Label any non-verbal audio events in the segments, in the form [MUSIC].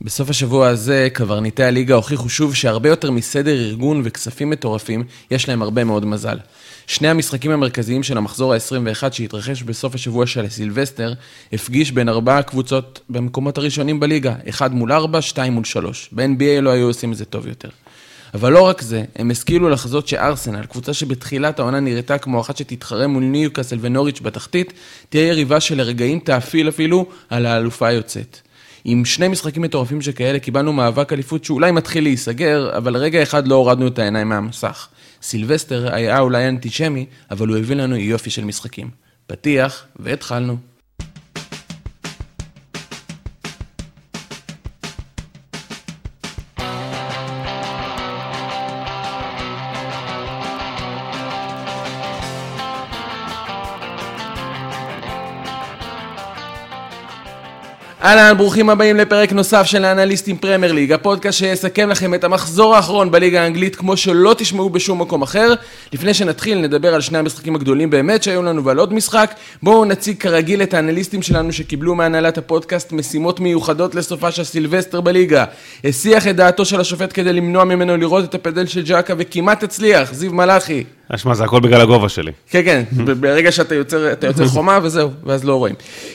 בסוף השבוע הזה, קברניטי הליגה הוכיחו שוב שהרבה יותר מסדר ארגון וכספים מטורפים, יש להם הרבה מאוד מזל. שני המשחקים המרכזיים של המחזור ה-21 שהתרחש בסוף השבוע של סילבסטר, הפגיש בין ארבעה קבוצות במקומות הראשונים בליגה, אחד מול ארבע, שתיים מול שלוש. ב-NBA לא היו עושים את זה טוב יותר. אבל לא רק זה, הם השכילו לחזות שארסנל, קבוצה שבתחילת העונה נראתה כמו אחת שתתחרה מול ניוקאסל ונוריץ' בתחתית, תהיה יריבה שלרגעים תאפיל אפילו על האלופה היוצאת. עם שני משחקים מטורפים שכאלה קיבלנו מאבק אליפות שאולי מתחיל להיסגר, אבל לרגע אחד לא הורדנו את העיניים מהמסך. סילבסטר היה אולי אנטישמי, אבל הוא הביא לנו יופי של משחקים. פתיח, והתחלנו. אהלן, ברוכים הבאים לפרק נוסף של האנליסטים פרמייר ליג, הפודקאסט שיסכם לכם את המחזור האחרון בליגה האנגלית כמו שלא תשמעו בשום מקום אחר. לפני שנתחיל נדבר על שני המשחקים הגדולים באמת שהיו לנו ועל עוד משחק. בואו נציג כרגיל את האנליסטים שלנו שקיבלו מהנהלת הפודקאסט משימות מיוחדות לסופה של סילבסטר בליגה. הסיח את דעתו של השופט כדי למנוע ממנו לראות את הפנדל של ג'קה וכמעט הצליח, זיו מלאכי. שמע, זה הכל בגלל הגובה שלי. כן, כן, [LAUGHS] ברגע שאתה יוצר, אתה יוצר חומה וזהו, ואז לא רואים.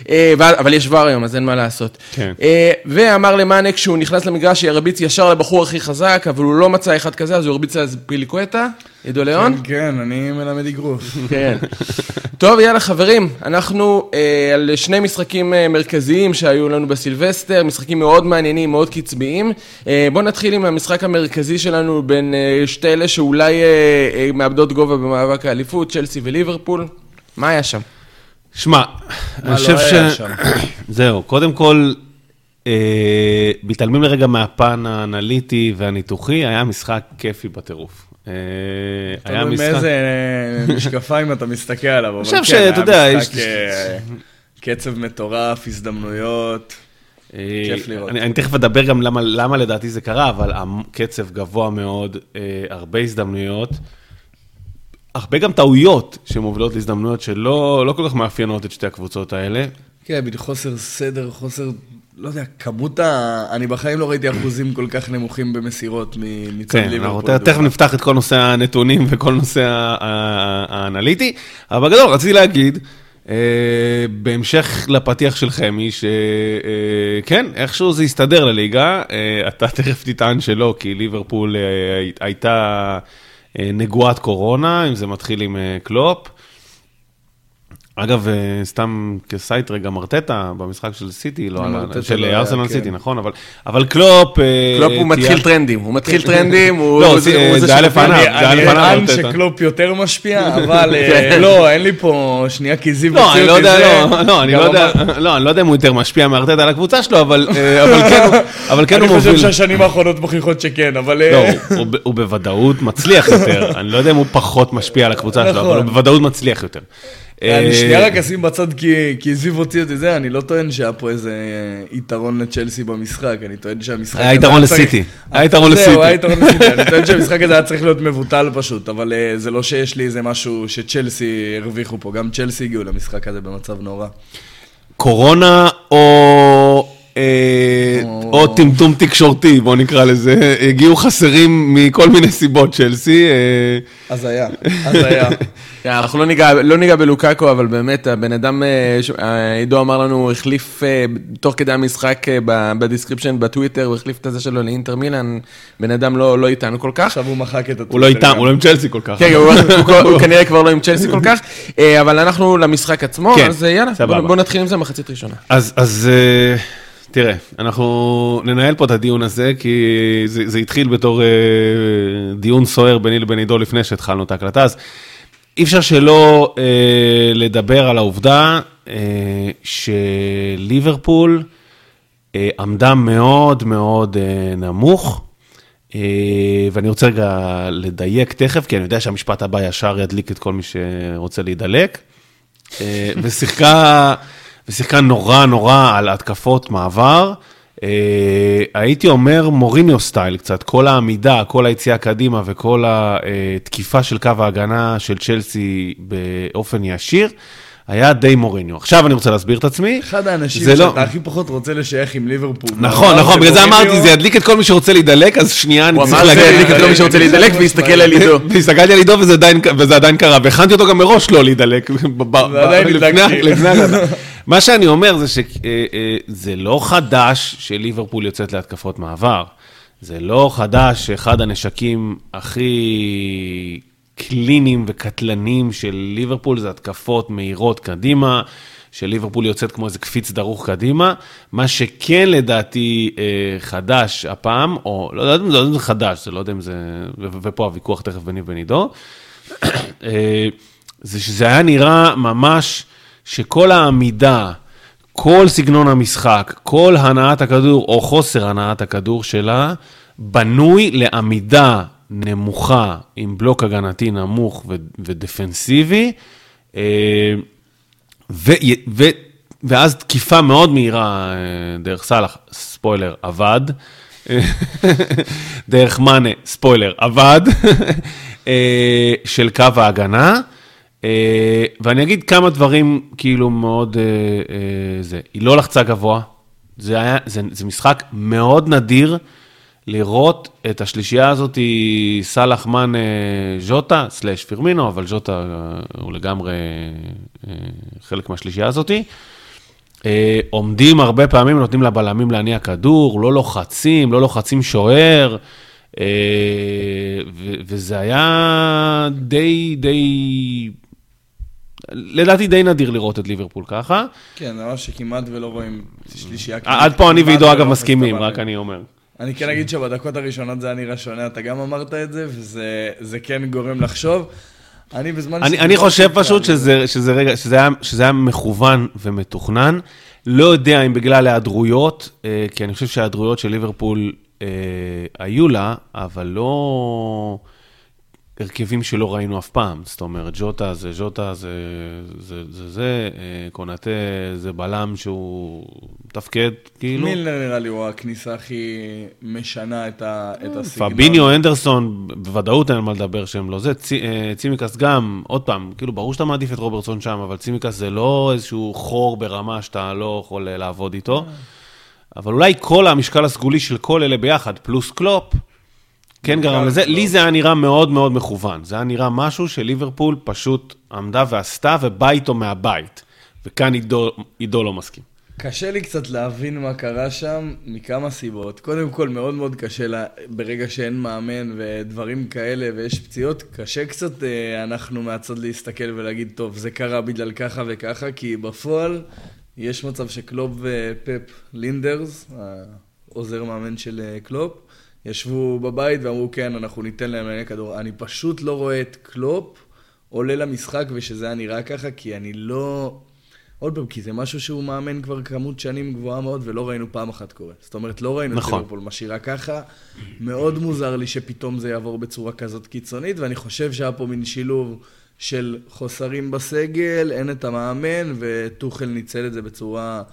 אה, אבל יש ור היום, אז אין מה לעשות. כן. אה, ואמר למאנה כשהוא נכנס למגרש שירביץ ישר לבחור הכי חזק, אבל הוא לא מצא אחד כזה, אז הוא הרביץ על פיליקווטה, ידו ליאון. כן, כן, אני מלמד אגרוף. [LAUGHS] כן. טוב, יאללה חברים, אנחנו אה, על שני משחקים אה, מרכזיים שהיו לנו בסילבסטר, משחקים מאוד מעניינים, מאוד קצביים. אה, בואו נתחיל עם המשחק המרכזי שלנו בין אה, שתי אלה שאולי אה, אה, מאבדות גובה במאבק האליפות, צ'לסי וליברפול. מה היה שם? שמע, אני לא חושב ש... היה שם? [COUGHS] זהו, קודם כל, אה, מתעלמים לרגע מהפן האנליטי והניתוחי, היה משחק כיפי בטירוף. אה, היה משחק... מאיזה אה, משקפיים אתה מסתכל עליו, אבל כן, היה משחק אה, קצב מטורף, הזדמנויות. כיף לראות. אני, אני תכף אדבר גם למה, למה לדעתי זה קרה, אבל הקצב גבוה מאוד, אה, הרבה הזדמנויות, הרבה גם טעויות שמובילות להזדמנויות שלא לא כל כך מאפיינות את שתי הקבוצות האלה. כן, בדיוק חוסר סדר, חוסר, לא יודע, כמות ה... אני בחיים לא ראיתי אחוזים כל כך נמוכים במסירות מצד כן, ליברפול. אנחנו תכף נפתח את כל נושא הנתונים וכל נושא האנליטי, אבל בגדול רציתי להגיד, אה, בהמשך לפתיח של חמי, שכן, איכשהו זה הסתדר לליגה, אה, אתה [LAUGHS] תכף תטען שלא, כי ליברפול אה, הי- הייתה נגועת קורונה, אם זה מתחיל עם קלופ. אגב, אה, סתם כסייט רגע, מרטטה במשחק של סיטי, לא, על של לא היה, ארסנל כן. סיטי, נכון, אבל- אבל קלופ... אה, קלופ הוא מתחיל טרנדים, הוא מתחיל טרנדים, הוא לא, זה- היה שמוביל. לפניו. אני זה היה אני לפניו, אטען ארטטה. שקלופ יותר משפיע, [LAUGHS] אבל אה, כן. לא, אין לי פה שנייה כי זיו לא, אני לא יודע, זה- לא, לא, אני לא גם יודע, לא, אני לא יודע אם הוא יותר משפיע מארטטה על הקבוצה שלו, אבל אה, אבל כן הוא- [LAUGHS] אבל כן הוא אני חושב מוביל. שהשנים האחרונות מוכיחות שכן, אבל... לא, אה, הוא בוודאות מצליח יותר, אני לא יודע אם הוא פחות משפיע על הקבוצה שלו, אבל הוא נכון. בוודאות מצליח יותר. אני אה, שנייה רק אשים בצד כי, הוציא אותי זה, אני לא טוען שהיה פה איזה אה, יתרון לצ'לסי במשחק, אני טוען שהמשחק... היה יתרון לסיטי. היה יתרון לסיטי. זהו, היה יתרון לסיטי, אני טוען שהמשחק הזה היה צריך להיות מבוטל פשוט, אבל אה, זה לא שיש לי איזה משהו שצ'לסי הרוויחו פה, גם צ'לסי הגיעו למשחק הזה במצב נורא. קורונה או... או- טמטום תקשורתי, בוא נקרא לזה, הגיעו חסרים מכל מיני סיבות, צ'לסי. אז היה, אז היה. אנחנו לא ניגע, לא ניגע בלוקאקו, אבל באמת, הבן אדם, אה, אה, עידו אמר לנו, הוא החליף, אה, תוך כדי המשחק ב description בטוויטר, הוא החליף את הזה שלו לאינטר מילאן, בן אדם לא לא איתנו כל כך. עכשיו הוא מחק את הוא לא הטוויטר גם. הוא לא עם צ'לסי כל כך. כן, [LAUGHS] הוא- כנראה כבר לא עם צ'לסי כל כך, [LAUGHS] אבל אנחנו למשחק עצמו, כן, אז יאללה. בוא- נתחיל עם זה מחצית ראשונה. אז, תראה, אנחנו ננהל פה את הדיון הזה, כי זה, זה התחיל בתור אה, דיון סוער ביני לבין עידו לפני שהתחלנו את ההקלטה, אז אי אפשר שלא אה, לדבר על העובדה אה, שליברפול אה, עמדה מאוד מאוד אה, נמוך. אה, ואני רוצה רגע לדייק תכף, כי אני יודע שהמשפט הבא ישר ידליק את כל מי שרוצה להידלק. אה, ושיחקה, [LAUGHS] ושיחקה נורא נורא על התקפות מעבר. אה, הייתי אומר מוריניו סטייל קצת, כל העמידה, כל היציאה קדימה וכל התקיפה של קו ההגנה של צ'לסי באופן ישיר, היה די מוריניו. עכשיו אני רוצה להסביר את עצמי. אחד האנשים לא- שאתה הכי פחות רוצה לשייך עם ליברפול. נכון, נכון, בגלל זה אמרתי, זה ידליק את כל מי שרוצה להידלק, אז שנייה, אני הוא צריך אמר זה להגיד. ידליק את כל מי שרוצה להידלק והסתכל על עידו. [LAUGHS] והסתכלתי על עידו וזה עדיין, קרה, והכנתי אותו גם מראש לא להידלק. [LAUGHS] ועדיין ההקלטה. [LAUGHS] מה שאני אומר זה שזה לא חדש שליברפול יוצאת להתקפות מעבר. זה לא חדש שאחד הנשקים הכי קליניים וקטלניים של ליברפול זה התקפות מהירות קדימה, שליברפול יוצאת כמו איזה קפיץ דרוך קדימה. מה שכן לדעתי אה, חדש הפעם, או לא זה- לא יודע אם זה חדש, זה לא יודע אם זה, ופה הוויכוח תכף ביני ובין עידו, אה, זה שזה היה נראה ממש שכל העמידה, כל סגנון המשחק, כל הנעת הכדור או חוסר הנעת הכדור שלה, בנוי לעמידה נמוכה עם בלוק הגנתי נמוך ו- ודפנסיבי, אה, ו- ו- ואז תקיפה מאוד מהירה אה, דרך סאלח, ספוילר, עבד. [LAUGHS] דרך מאנה, ספוילר, עבד, [LAUGHS] אה, של קו ההגנה. ואני אגיד כמה דברים כאילו מאוד, זה, היא לא לחצה גבוה, זה, היה, זה, זה משחק מאוד נדיר לראות את השלישייה הזאת, סאלח מאנה ז'וטה, סלאש פירמינו, אבל ז'וטה אה, הוא לגמרי אה, חלק מהשלישייה הזאתי. אה, עומדים הרבה פעמים, נותנים לבלמים להניע כדור, לא לוחצים, לא לוחצים שוער, אה, וזה היה די, די, לדעתי די נדיר לראות את ליברפול ככה. כן, ממש שכמעט ולא רואים שלישייה. עד פה אני ועידו אגב מסכימים, רק. אני אומר. אני כן אגיד שבדקות הראשונות זה היה נראה שונה, אתה גם אמרת את זה, וזה זה כן גורם לחשוב. אני בזמן אני, ש- אני חושב פשוט שזה, שזה, רגע, שזה, היה, שזה היה מכוון ומתוכנן. לא יודע אם בגלל היעדרויות, אה, כי אני חושב שההיעדרויות של ליברפול אה, היו לה, אבל לא הרכבים שלא ראינו אף פעם. זאת אומרת, ג'וטה זה ג'וטה, זה זה, זה, זה אה, קונאטה זה בלם שהוא מתפקד, כאילו. מילנר נראה לי הוא הכניסה הכי משנה את ה- את הסגנון. פביניו, אנדרסון, בוודאות אין מה לדבר שהם לא זה. צי, אה, צימקס גם, עוד פעם, כאילו, ברור שאתה מעדיף את רוברטסון שם, אבל צימקס זה לא איזשהו חור ברמה שאתה לא יכול אה, לעבוד איתו. אבל אולי כל המשקל הסגולי של כל אלה ביחד, פלוס קלופ, כן גרם לזה. לי זה היה נראה מאוד מאוד מכוון. זה היה נראה משהו שליברפול פשוט עמדה ועשתה ובא איתו מהבית. וכאן עידו, עידו לא מסכים. קשה לי קצת להבין מה קרה שם, מכמה סיבות. קודם כל, מאוד מאוד קשה לה, ברגע שאין מאמן ודברים כאלה ויש פציעות, קשה קצת אה, אנחנו מהצד להסתכל ולהגיד, טוב, זה קרה בגלל ככה וככה, כי בפועל יש מצב שקלופ ופפ לינדרס, העוזר מאמן של אה, קלופ, ישבו בבית ואמרו, כן, אנחנו ניתן להם לעניין כדור. אני פשוט לא רואה את קלופ עולה למשחק ושזה היה נראה ככה, כי אני לא... עוד פעם, כי זה משהו שהוא מאמן כבר כמות שנים גבוהה מאוד, ולא ראינו פעם אחת קורה. זאת אומרת, לא ראינו נכון. את ליברפול משאירה ככה. מאוד מוזר לי שפתאום זה יעבור בצורה כזאת קיצונית, ואני חושב שהיה פה מין שילוב של חוסרים בסגל, אין את המאמן, וטוחל ניצל את זה בצורה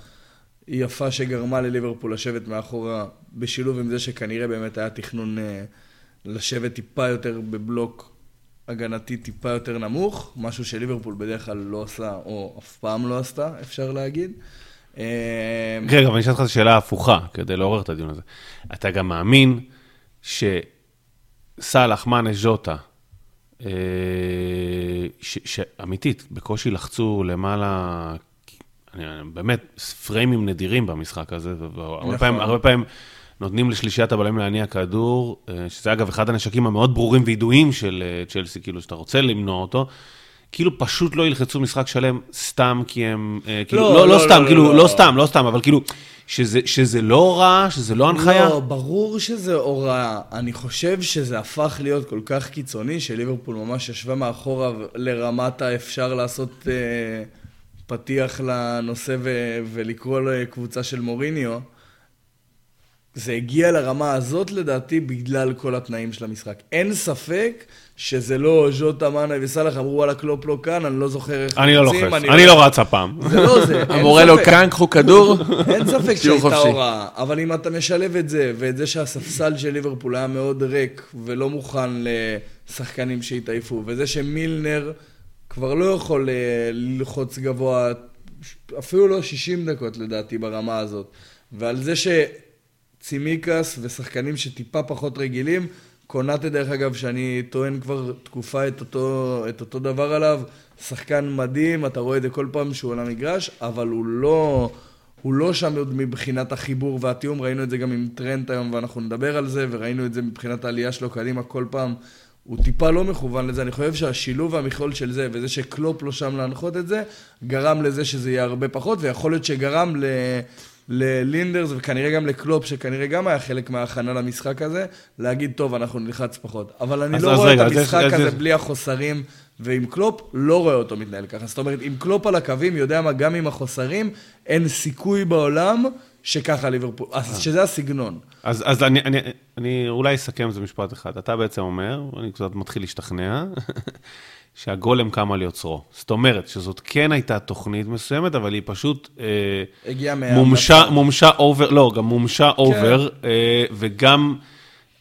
יפה שגרמה לליברפול לשבת מאחורה, בשילוב עם זה שכנראה באמת היה תכנון אה, לשבת טיפה יותר בבלוק הגנתי טיפה יותר נמוך, משהו שליברפול בדרך כלל לא עושה, או אף פעם לא עשתה, אפשר להגיד. אה, רגע, אבל אני אשאל אותך את השאלה ההפוכה, כדי לעורר את הדיון הזה. אתה גם מאמין שסאלח, מאנה, ז'וטה, אה, שאמיתית, בקושי לחצו למעלה, באמת, פריימים נדירים במשחק הזה, והרבה נכון. פעמים, הרבה פעמים נותנים לשלישיית הבלמים להניע כדור, אה, שזה אגב אחד הנשקים המאוד ברורים וידועים של אה, צ'לסי, כאילו, שאתה רוצה למנוע אותו. כאילו פשוט לא ילחצו משחק שלם סתם כי הם, אה, כאילו, לא, לא, לא, לא, סתם, לא, כאילו, לא. לא סתם, לא סתם, אבל כאילו, שזה, שזה לא הוראה, שזה לא הנחיה. לא, ברור שזה הוראה. אני חושב שזה הפך להיות כל כך קיצוני, שליברפול ממש ישבה מאחורה לרמת האפשר לעשות אה, פתיח לנושא ו- ולקרוא לקבוצה של מוריניו. זה הגיע לרמה הזאת לדעתי בגלל כל התנאים של המשחק. אין ספק שזה לא ז'וטה, מאנה וסאלח אמרו וואלה קלופ לא כאן, אני לא זוכר איך אני לא לוחץ, אני לא רץ הפעם. זה לא זה, [LAUGHS] אין המורה לו ספק. כאן, קחו כדור. [LAUGHS] אין ספק שהייתה. הוראה, אבל אם אתה משלב את זה, ואת זה שהספסל של ליברפול היה מאוד ריק ולא מוכן לשחקנים שהתעייפו, וזה שמילנר כבר לא יכול אה, ללחוץ גבוה, אפילו לא 60 דקות לדעתי ברמה הזאת. ועל זה שצימיקס ושחקנים שטיפה פחות רגילים, קונאטה דרך אגב, שאני טוען כבר תקופה את אותו, את אותו דבר עליו, שחקן מדהים, אתה רואה את זה כל פעם שהוא על המגרש, אבל הוא לא... הוא לא שם עוד מבחינת החיבור והתיאום, ראינו את זה גם עם טרנט היום ואנחנו נדבר על זה, וראינו את זה מבחינת העלייה שלו קדימה כל פעם. הוא טיפה לא מכוון לזה, אני חושב שהשילוב והמכלול של זה, וזה שקלופ לא שם להנחות את זה, גרם לזה שזה יהיה הרבה פחות, ויכול להיות שגרם ל... ללינדרס וכנראה גם לקלופ, שכנראה גם היה חלק מההכנה למשחק הזה, להגיד, טוב, אנחנו נלחץ פחות. אבל אני לא רואה רגע, את המשחק הזה זה... בלי החוסרים, ועם קלופ, לא רואה אותו מתנהל ככה. זאת אומרת, עם קלופ על הקווים, יודע מה, גם עם החוסרים, אין סיכוי בעולם שככה ליברפול, אז אה. שזה הסגנון. אז, אז אני, אני, אני אולי אסכם איזה משפט אחד. אתה בעצם אומר, אני קצת מתחיל להשתכנע, [LAUGHS] שהגולם קם על יוצרו. זאת אומרת, שזאת כן הייתה תוכנית מסוימת, אבל היא פשוט... אה, הגיעה מה... מומשה, מומשה אובר, לא, גם מומשה כן. אובר, אה, וגם...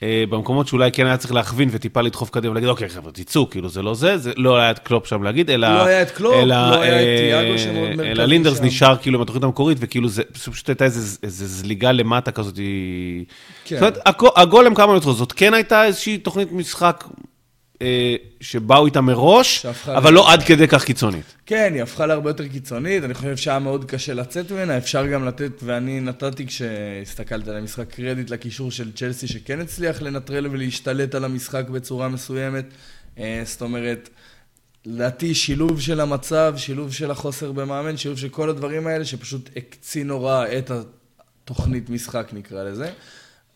אה, במקומות שאולי כן היה צריך להכווין וטיפה לדחוף קדימה ולהגיד, אוקיי, חבר'ה, תצאו, כאילו זה לא זה, זה לא היה את קלופ שם להגיד, אלא... לא היה את קלופ, אלא, לא היה את תיאגו שמאוד מרכזי. אלא ליינדרס נשאר כאילו עם התוכנית המקורית, וכאילו זה פשוט הייתה איזו זליגה למטה כזאת. כן. זאת אומרת, הגולם כמה יוצרות, זאת כן הייתה איזושהי תוכנית משחק אה, שבאו איתה מראש, אבל לא עד כדי כך קיצונית. כן, היא הפכה להרבה יותר קיצונית, אני חושב שהיה מאוד קשה לצאת ממנה, אפשר גם לתת, ואני נתתי כשהסתכלת על המשחק קרדיט לקישור של צ'לסי, שכן הצליח לנטרל ולהשתלט על המשחק בצורה מסוימת. אה, זאת אומרת, לדעתי שילוב של המצב, שילוב של החוסר במאמן, שילוב של כל הדברים האלה, שפשוט הקצין נורא את התוכנית משחק נקרא לזה.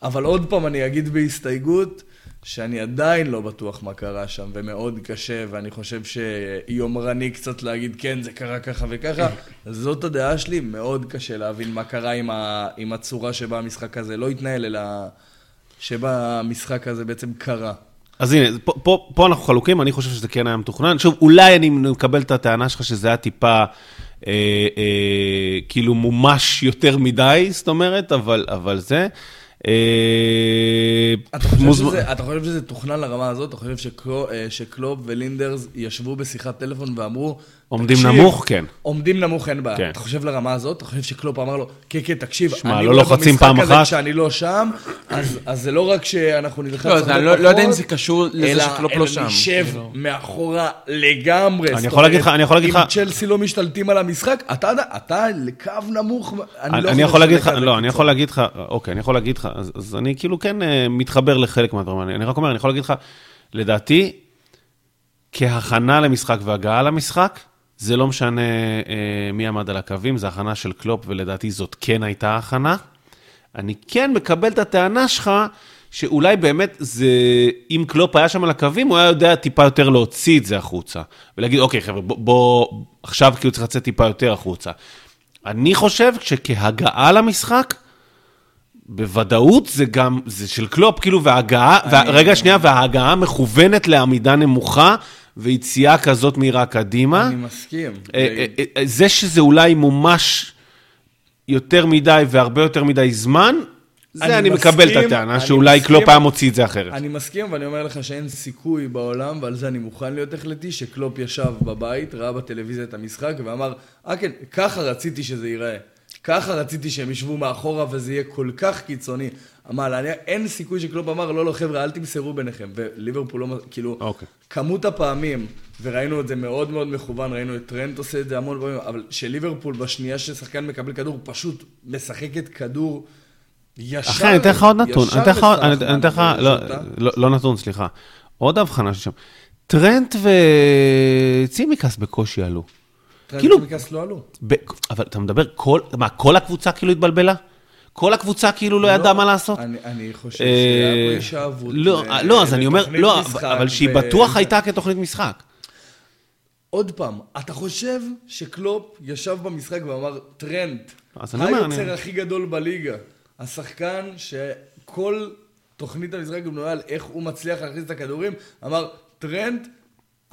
אבל עוד פעם אני אגיד בהסתייגות, שאני עדיין לא בטוח מה קרה שם, ומאוד קשה, ואני חושב שיומרני קצת להגיד, כן, זה קרה ככה וככה. [LAUGHS] זאת הדעה שלי, מאוד קשה להבין מה קרה עם, ה, עם הצורה שבה המשחק הזה לא התנהל, אלא שבה המשחק הזה בעצם קרה. אז הנה, פה, פה, פה אנחנו חלוקים, אני חושב שזה כן היה מתוכנן. שוב, אולי אני מקבל את הטענה שלך שזה היה טיפה... אה, אה, כאילו מומש יותר מדי, זאת אומרת, אבל, אבל זה. אה, אתה חושב, שזה, תוכנן לרמה הזאת? אתה חושב אה, שקלוב ולינדרס ישבו בשיחת טלפון ואמרו, עומדים נמוך, כן. עומדים נמוך, אין בעיה. כן. אתה חושב לרמה הזאת? אתה חושב שקלופ אמר לו, כן, כן, תקשיב, שמה, אני לא לוחצים פעם אחת. כשאני לא שם, אז, אז זה לא רק שאנחנו נלחץ לא, אני לא, לא יודע אם זה קשור לזה שקלופ לא שם. אלא נשב מאחורה לגמרי. אני יכול להגיד לך, אני יכול להגיד לך... אם צ'לסי לא משתלטים על המשחק, אתה, אתה לקו נמוך, אני לא יכול להגיד לך, לא, אני יכול להגיד לך, אוקיי, אני יכול להגיד לך, אז, אז אני כאילו כן אה, מתחבר לחלק מהדברים. אני רק אומר, אני יכול להגיד לך, לדעתי, כהכנה למשחק והגעה למשחק, זה לא משנה אה, מי עמד על הקווים, זה הכנה של קלופ, ולדעתי זאת כן הייתה הכנה. אני כן מקבל את הטענה שלך, שאולי באמת זה, אם קלופ היה שם על הקווים, הוא היה יודע טיפה יותר להוציא את זה החוצה. ולהגיד, אוקיי, חבר'ה, בוא, בוא עכשיו כאילו צריך לצאת טיפה יותר החוצה. אני חושב שכהגעה למשחק, בוודאות זה גם, זה של קלופ, כאילו, וההגעה, אני... רגע, שנייה, וההגעה מכוונת לעמידה נמוכה. ויציאה כזאת מהירה קדימה. אני מסכים. אה, אה, אה, זה שזה אולי מומש יותר מדי והרבה יותר מדי זמן, זה אני, אני מסכים, מקבל את הטענה, שאולי קלופ היה מוציא את זה אחרת. אני מסכים, ואני אומר לך שאין סיכוי בעולם, ועל זה אני מוכן להיות החלטי, שקלופ ישב בבית, ראה בטלוויזיה את המשחק, ואמר, אה כן, ככה רציתי שזה ייראה. ככה רציתי שהם ישבו מאחורה וזה יהיה כל כך קיצוני. אמר, אני, אין סיכוי שקלופ אמר, לא, לא, חבר'ה, אל תמסרו ביניכם. וליברפול לא, כאילו, okay. אוקיי. כמות הפעמים, וראינו את זה מאוד מאוד מכוון, ראינו את טרנט עושה את זה המון פעמים, אבל שליברפול בשנייה ששחקן מקבל כדור, פשוט משחקת כדור ישר, אחי, אני אתן לך עוד נתון, אני אתן לך, לא, לא, לא נתון, סליחה. עוד הבחנה שם. טרנט וצימקס בקושי עלו. כאילו, טרנט לא עלו. ב... אבל אתה מדבר, כל, מה, כל הקבוצה כאילו התבלבלה? כל הקבוצה כאילו לא, לא ידעה מה לעשות? אני, אני חושב שהיה פה הישאבות. לא, לא, אז אני אומר, לא, אבל שהיא ו... בטוח הייתה כתוכנית משחק. עוד פעם, אתה חושב שקלופ ישב במשחק ואמר, טרנט, היוצר אני... הכי גדול בליגה, השחקן שכל תוכנית המשחק בנויה על איך הוא מצליח להכניס את הכדורים, אמר, טרנט,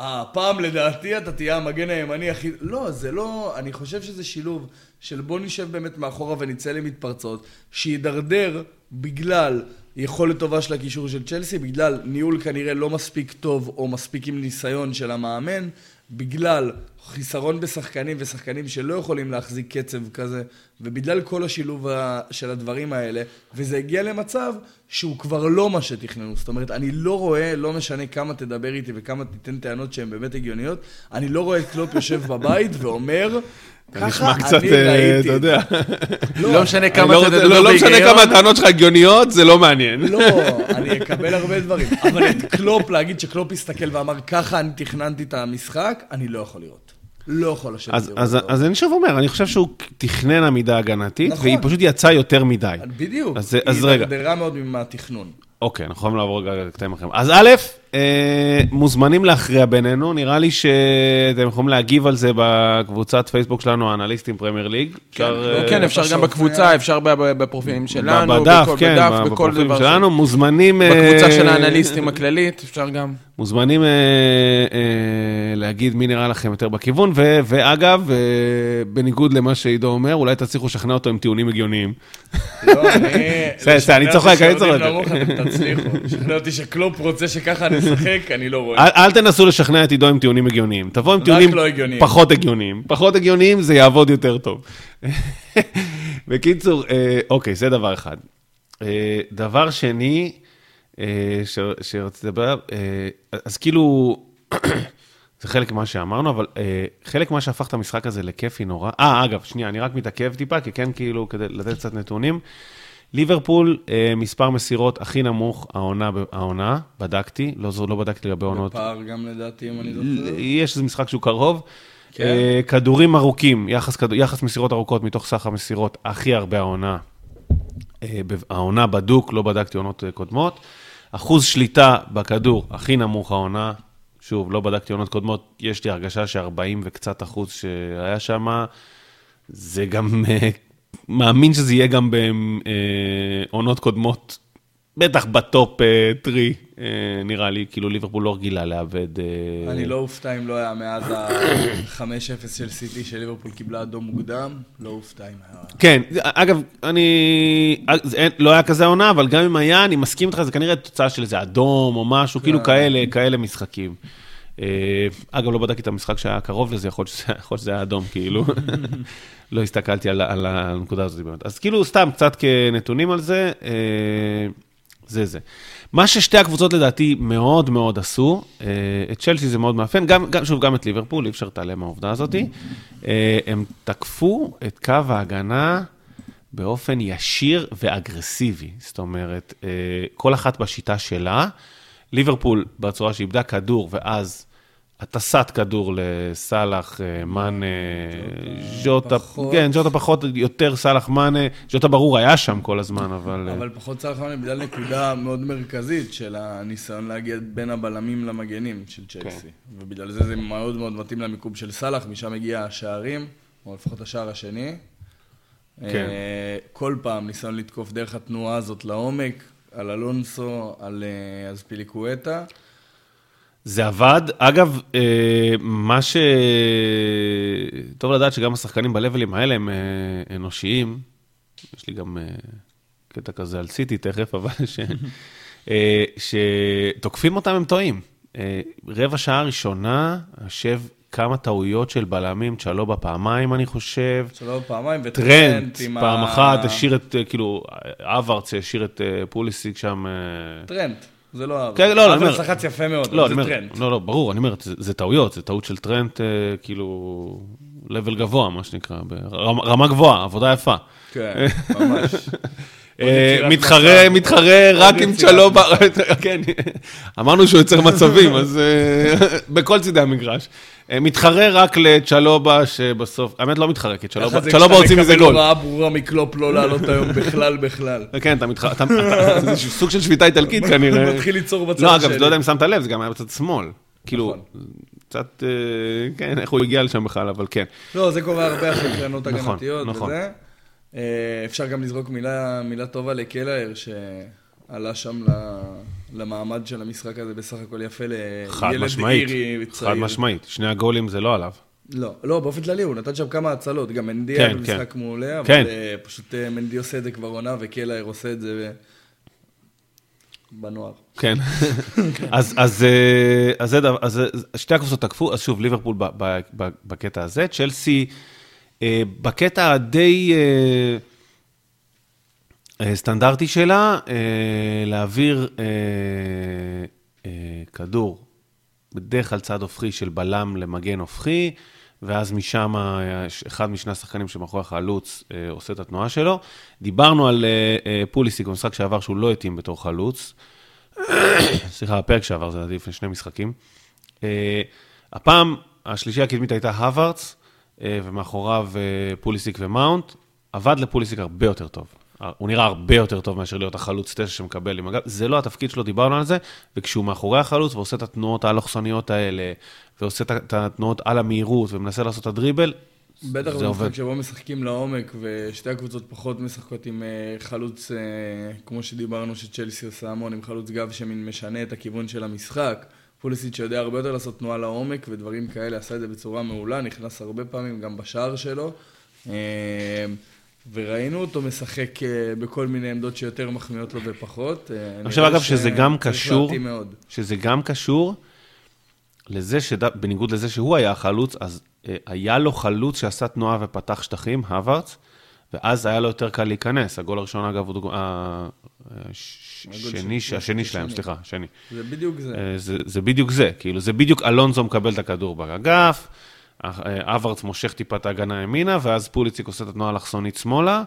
הפעם לדעתי אתה תהיה המגן הימני הכי... לא, זה לא... אני חושב שזה שילוב של בוא נשב באמת מאחורה ונצא למתפרצות, שידרדר בגלל יכולת טובה של הקישור של צ'לסי, בגלל ניהול כנראה לא מספיק טוב או מספיק עם ניסיון של המאמן, בגלל חיסרון בשחקנים ושחקנים שלא יכולים להחזיק קצב כזה, ובגלל כל השילוב של הדברים האלה, וזה הגיע למצב שהוא כבר לא מה שתכננו. זאת אומרת, אני לא רואה, לא משנה כמה תדבר איתי וכמה תיתן טענות שהן באמת הגיוניות, אני לא רואה את קלופ יושב בבית ואומר, ככה נשמע קצת, אה. אתה יודע. לא משנה כמה לא אתה תדבר לא לא משנה בהיגיון. כמה הטענות שלך הגיוניות, זה לא מעניין. לא, אני [LAUGHS] אקבל הרבה דברים. אבל את קלופ, להגיד שקלופ הסתכל ואמר, ככה אני תכננתי את המשחק, אני לא יכול לראות. לא יכול לשבת אז, לראות אז, אותו. אז אני שוב אומר, אני חושב שהוא תכנן עמידה הגנתית, נכון. והיא פשוט יצאה יותר מדי. בדיוק. אז- אז היא רגע. הידרדרה מאוד מהתכנון. אוקיי, אנחנו יכולים לעבור רגע לקטעים אחרים. אז א', מוזמנים להכריע בינינו, נראה לי שאתם יכולים להגיב על זה בקבוצת פייסבוק שלנו, האנליסטים פרמייר ליג. אפשר, אה, כן, אפשר גם בקבוצה, היה- אפשר בפרופילים שלנו, בדף, בכל- כן, בדף, בכל בפרופילים דבר. שלנו, ש- מוזמנים... אה, בקבוצה של האנליסטים הכללית, אפשר גם. מוזמנים אה, אה, להגיד מי נראה לכם יותר בכיוון, ו, ואגב, אה, בניגוד למה שעידו אומר, אולי תצליחו לשכנע אותו עם טיעונים הגיוניים. לא, אני... [LAUGHS] בסדר, אני צוחק, אני צוחק. אתם תצליחו. [LAUGHS] שכנע אותי שקלופ רוצה שככה אשחק, אני לא רואה. אל, תנסו לשכנע את עידו עם טיעונים הגיוניים, תבוא עם טיעונים לא. פחות הגיוניים. פחות הגיוניים זה יעבוד יותר טוב. [LAUGHS] בקיצור, אה, אוקיי, זה דבר אחד. אה, דבר שני, אה, שרציתי לדבר עליו, אז כאילו, [CLEARS THROAT] זה חלק ממה שאמרנו, אבל אה, חלק מה שהפך את המשחק הזה לכיפי נורא. אה, אגב, שנייה, אני רק מתעכב טיפה, כי כן, כאילו, כדי לתת קצת נתונים. ליברפול, אה, מספר מסירות הכי נמוך העונה, העונה, בדקתי, לא, לא בדקתי לגבי עונות. פער גם לדעתי, אם אני זוכר. יש איזה משחק שהוא קרוב. כן. אה, כדורים ארוכים, יחס, יחס מסירות ארוכות מתוך סך המסירות, הכי הרבה העונה. אה, העונה בדוק, לא בדקתי עונות קודמות. אחוז שליטה בכדור, הכי נמוך העונה. שוב, לא בדקתי עונות קודמות, יש לי הרגשה ש-40 וקצת אחוז שהיה שם, זה גם, מאמין שזה יהיה גם בעונות קודמות, בטח בטופ 3, נראה לי, כאילו ליברפול לא רגילה לאבד. אה, אני לא אופתע אם לא היה מאז ה-5-0 של סיטי שליברפול קיבלה אדום מוקדם, לא אופתע אם היה... כן, אגב, אני... לא היה כזה עונה, אבל גם אם היה, אני מסכים איתך, זה כנראה תוצאה של איזה אדום או משהו, כאילו כאלה, כאלה משחקים. אה, אגב, לא בדקתי את המשחק שהיה קרוב לזה, יכול להיות שזה- היה אדום, כאילו. [LAUGHS] לא הסתכלתי על, על הנקודה הזאת באמת. אז כאילו, סתם קצת כנתונים על זה, אה, זה זה. מה ששתי הקבוצות לדעתי מאוד מאוד עשו, אה, את צ'לסי זה מאוד מאפיין, גם, גם, שוב, גם את ליברפול, אי אפשר להתעלם מהעובדה הזאת, הם תקפו את קו ההגנה באופן ישיר ואגרסיבי. זאת אומרת, כל אחת בשיטה שלה, ליברפול בצורה שאיבדה כדור ואז הטסת כדור לסאלח, אה, מאנה, ז'וטה. כן, ז'וטה פחות, יותר סאלח, מאנה, ז'וטה ברור היה שם כל הזמן, אבל... אה, אבל פחות צריך לומר בגלל נקודה מאוד מרכזית של הניסיון להגיע בין הבלמים למגנים של צ'לסי. כן. ובגלל זה זה מאוד מאוד מתאים למיקום של סאלח, משם הגיע השערים, או לפחות השער השני. כן. אה, כל פעם ניסיון לתקוף דרך התנועה הזאת לעומק, על אלונסו, על אזפיליקואטה. זה עבד. אגב, אה, מה ש... טוב לדעת שגם השחקנים בלבלים האלה הם אה, אנושיים. יש לי גם אה, קטע כזה על סיטי תכף, [LAUGHS] אבל ש... אה, שתוקפים אותם הם טועים. אה, רבע שעה ראשונה, יושב כמה טעויות של בלמים, צ'לובה פעמיים, אני חושב. שלא פעמיים, טרנט, וטרנט עם ה... פעם אחת השאיר את, אה, כאילו, האברץ השאיר את אה, פוליסיק שם. אה, טרנט, זה לא אהב. כן, לא, לא, אני אומר- לחץ יפה מאוד, לא, זה אומר, טרנט. לא, לא, ברור, אני אומר, זה, זה טעויות, זה טעות של טרנט, אה, כאילו, level גבוה, מה שנקרא, ברמה, רמה גבוהה, עבודה יפה. כן, ממש. אה, מתחרה. מתחרה רק עם צ'לובה, [LAUGHS] כן, אמרנו שהוא יוצר מצבים, אז אה, [LAUGHS] בכל צידי המגרש. אה, מתחרה רק לצ'לובה, שבסוף, האמת לא מתחרה, כי צ'לובה ככה זה צ'לובה כשאתה הוציא מזה מקבל גול. הוראה ברורה מקלופ לא לעלות היום [LAUGHS] בכלל בכלל. כן, אתה מתחרה, זה סוג של שביתה איטלקית [LAUGHS] כנראה. מתחיל ליצור בצד לא, אגב, שלי. לא יודע אם שמת לב, זה גם היה בצד שמאל. כאילו, נכון. קצת, אה, כן, איך הוא הגיע לשם בכלל, אבל כן. לא, זה קורה הרבה אחרי קרנות נכון, הגנתיות נכון. וזה. אה, אפשר גם לזרוק מילה מילה טובה לקלר, שעלה שם ל- למעמד של המשחק הזה בסך הכל יפה לילד אירי צעיר. חד משמעית. שני הגולים זה לא עליו. לא, לא, באופן כללי, הוא נתן שם כמה הצלות. גם מנדי כן, היה כן. במשחק מעולה, אבל כן. אה, פשוט אה, מנדי עושה את זה כבר עונה, וקלר עושה את זה. בנוער. כן. [LAUGHS] אז, אז, אה, אז, אז זה- שתי הקבוצות תקפו, אז שוב, ליברפול ב- ב- ב- בקטע הזה, צ'לסי בקטע הדי סטנדרטי שלה, אה, להעביר אה, אה, כדור, בדרך כלל צד הופכי של בלם למגן הופכי, ואז משם אה, אחד משני השחקנים שמאחורי החלוץ אה, עושה את התנועה שלו. דיברנו על אה, אה, פוליסיק במשחק שעבר שהוא לא התאים בתור חלוץ. [COUGHS] סליחה, הפרק שעבר, זה לדעתי לפני שני משחקים. אה, הפעם השלישייה הקדמית הייתה האברץ, אה, ומאחוריו אה, פוליסיק ומאונט. עבד לפוליסיק הרבה יותר טוב. אה, הוא נראה הרבה יותר טוב מאשר להיות החלוץ תשע שמקבל עם הגב. זה לא התפקיד שלו, דיברנו על זה, וכשהוא מאחורי החלוץ ועושה את התנועות האלכסוניות האלה, ועושה את התנועות על המהירות, ומנסה לעשות את הדריבל, בטח זה עובד. במשחק שבו משחקים לעומק, ושתי הקבוצות פחות משחקות עם אה, חלוץ, אה, כמו שדיברנו שצ'לסי עושה המון, עם חלוץ גב שמין משנה את הכיוון של המשחק. פוליסיץ' שיודע הרבה יותר לעשות תנועה לעומק ודברים כאלה, עשה את זה בצורה מעולה, נכנס הרבה פעמים גם בשער שלו. וראינו אותו משחק אה, בכל מיני עמדות שיותר מחמיאות לו ופחות. אה, נראה אגב, שזה גם קשור. שזה גם קשור לזה שבניגוד לזה שהוא היה החלוץ, אז אה, היה לו חלוץ שעשה תנועה ופתח שטחים, הווארדס, ואז היה לו יותר קל להיכנס. הגול הראשון, אגב, הוא דוגמה... הש- הגול שני, של- השני שלהם, השני. סליחה, השני. זה בדיוק זה. זה, זה בדיוק זה, כאילו, זה בדיוק אלונזו מקבל את הכדור באגף, אברץ מושך טיפה את ההגנה ימינה, ואז פוליציק עושה את התנועה האלכסונית שמאלה.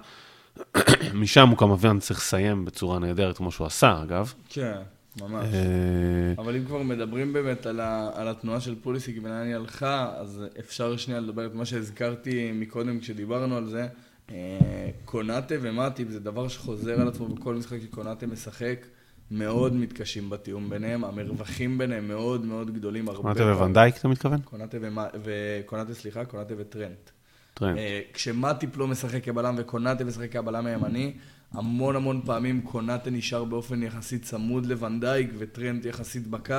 [CLEARS THROAT] משם הוא כמובן צריך לסיים בצורה נהדרת, כמו שהוא עשה, אגב. כן, ממש. אה, אבל אם כבר מדברים באמת על, ה, על התנועה של פוליסיק ולאן היא הלכה, אז אפשר שנייה לדבר את מה שהזכרתי מקודם כשדיברנו על זה. אה, קונאטה ומטיפ זה דבר שחוזר על עצמו בכל משחק שקונאטה משחק. מאוד מתקשים בתיאום ביניהם, המרווחים ביניהם מאוד מאוד גדולים. הרבה פעמים. ואן דייק, אתה מתכוון? קונאטה וקונאטה, סליחה, קונאטה וטרנט. טרנט. אה, כשמטיפ לא משחק כבלם וקונאטה משחק כבלם הימני, המון המון פעמים קונאטה נשאר באופן יחסית צמוד לואן דייק וטרנט יחסית בקו.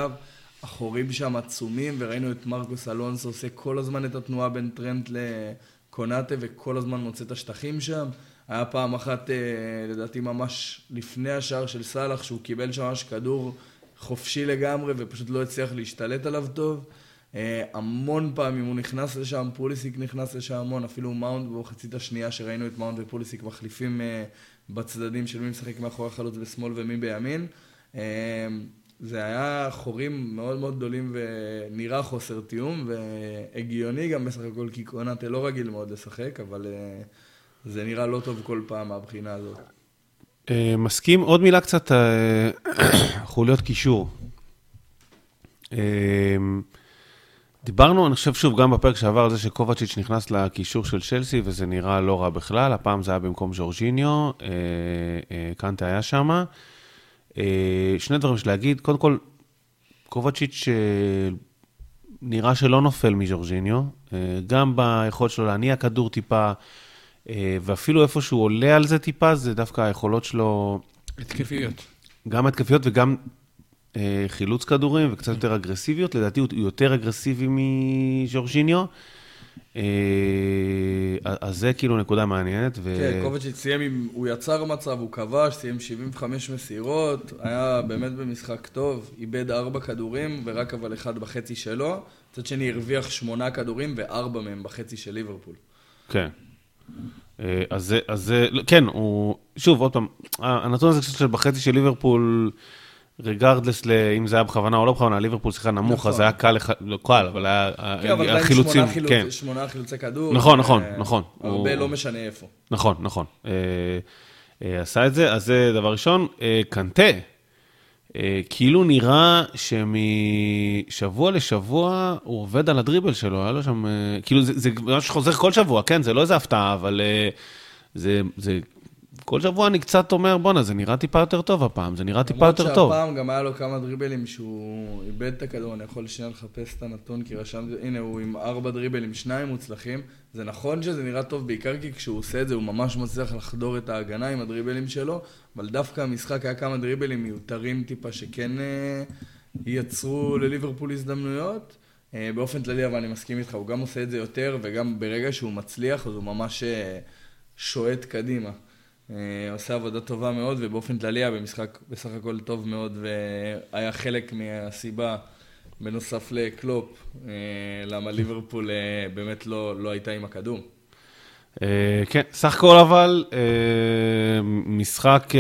החורים שם עצומים, וראינו את מרקוס אלונסו עושה כל הזמן את התנועה בין טרנט לקונאטה, וכל הזמן מוצא את השטחים שם. היה פעם אחת, אה, לדעתי ממש לפני השער של סאלח, שהוא קיבל שם ממש כדור חופשי לגמרי, ופשוט לא הצליח להשתלט עליו טוב. אה, המון פעמים הוא נכנס לשם, פוליסיק נכנס לשם המון, אפילו מאונט במחצית השנייה שראינו את מאונט ופוליסיק מחליפים אה, בצדדים של מי משחק מאחורי החלוץ בשמאל ומי בימין. זה היה חורים מאוד מאוד גדולים ונראה חוסר תיאום והגיוני גם בסך הכל כי קונאטה לא רגיל מאוד לשחק, אבל אה, זה נראה לא טוב כל פעם מהבחינה הזאת. אה, מסכים, עוד מילה קצת, אה, חוליות קישור. אה, דיברנו, אני חושב שוב, גם בפרק שעבר על זה שקובצ'יץ' נכנס לקישור של צ'לסי, וזה נראה לא רע בכלל, הפעם זה היה במקום ז'ורג'יניו, קנטה היה שם. שני דברים יש להגיד, קודם כל, קובצ'יץ' אה, נראה שלא נופל מז'ורג'יניו, גם ביכולת שלו להניע כדור טיפה, ואפילו איפה שהוא עולה על זה טיפה, זה דווקא היכולות שלו, התקפיות. גם התקפיות וגם אה, חילוץ כדורים וקצת יותר אגרסיביות. לדעתי הוא יותר אגרסיבי מז'ורג'יניו. אה, אז זה כאילו נקודה מעניינת. ו... כן, קובצ'יץ' סיים עם, הוא יצר מצב, הוא כבש, סיים 75 מסירות, היה באמת במשחק טוב, איבד ארבע כדורים ורק אבל אחד בחצי שלו. מצד שני הרוויח שמונה כדורים וארבע מהם בחצי של ליברפול. כן. אה, אז זה, אז זה, לא, כן, הוא, שוב, עוד פעם, הנתון הזה קצת של בחצי של ליברפול, רגרדלס אם זה היה בכוונה או לא בכוונה, ליברפול שיחקה נמוך, נכון. אז היה קל, לא קל, אבל היה, כן, עדיין החילוצים, שמונה, חילוצ... כן, שמונה חילוצי כדור. נכון, נכון, אה, נכון. הרבה הוא- לא משנה איפה. נכון, נכון. אה, אה, עשה את זה, אז זה דבר ראשון. אה, קנטה, אה, כאילו נראה שמשבוע לשבוע הוא עובד על הדריבל שלו, היה לו שם, אה, כאילו זה, זה שחוזר כל שבוע, כן, זה לא איזה הפתעה, אבל אה, זה, זה, כל שבוע אני קצת אומר, בואנה, זה נראה טיפה יותר טוב הפעם, זה נראה טיפה יותר טוב. למרות שהפעם גם היה לו כמה דריבלים שהוא איבד את הכדור, אני יכול שנייה לחפש את הנתון, כי רשמתי, הנה הוא עם ארבע דריבלים, שניים מוצלחים. זה נכון שזה נראה טוב, בעיקר כי כשהוא עושה את זה הוא ממש מצליח לחדור את ההגנה עם הדריבלים שלו, אבל דווקא המשחק היה כמה דריבלים מיותרים טיפה שכן אה, יצרו לליברפול הזדמנויות. אה, באופן כללי, אבל אני מסכים איתך, הוא גם עושה את זה יותר, וגם ברגע שהוא מצליח, אז הוא ממש אה, שועט קדימה. אה, עושה עבודה טובה מאוד, ובאופן כללי היה במשחק בסך הכל טוב מאוד, והיה חלק מהסיבה, בנוסף לקלופ, אה, למה ליברפול אה, באמת לא, לא הייתה עם הכדור. כן, סך הכל אבל, משחק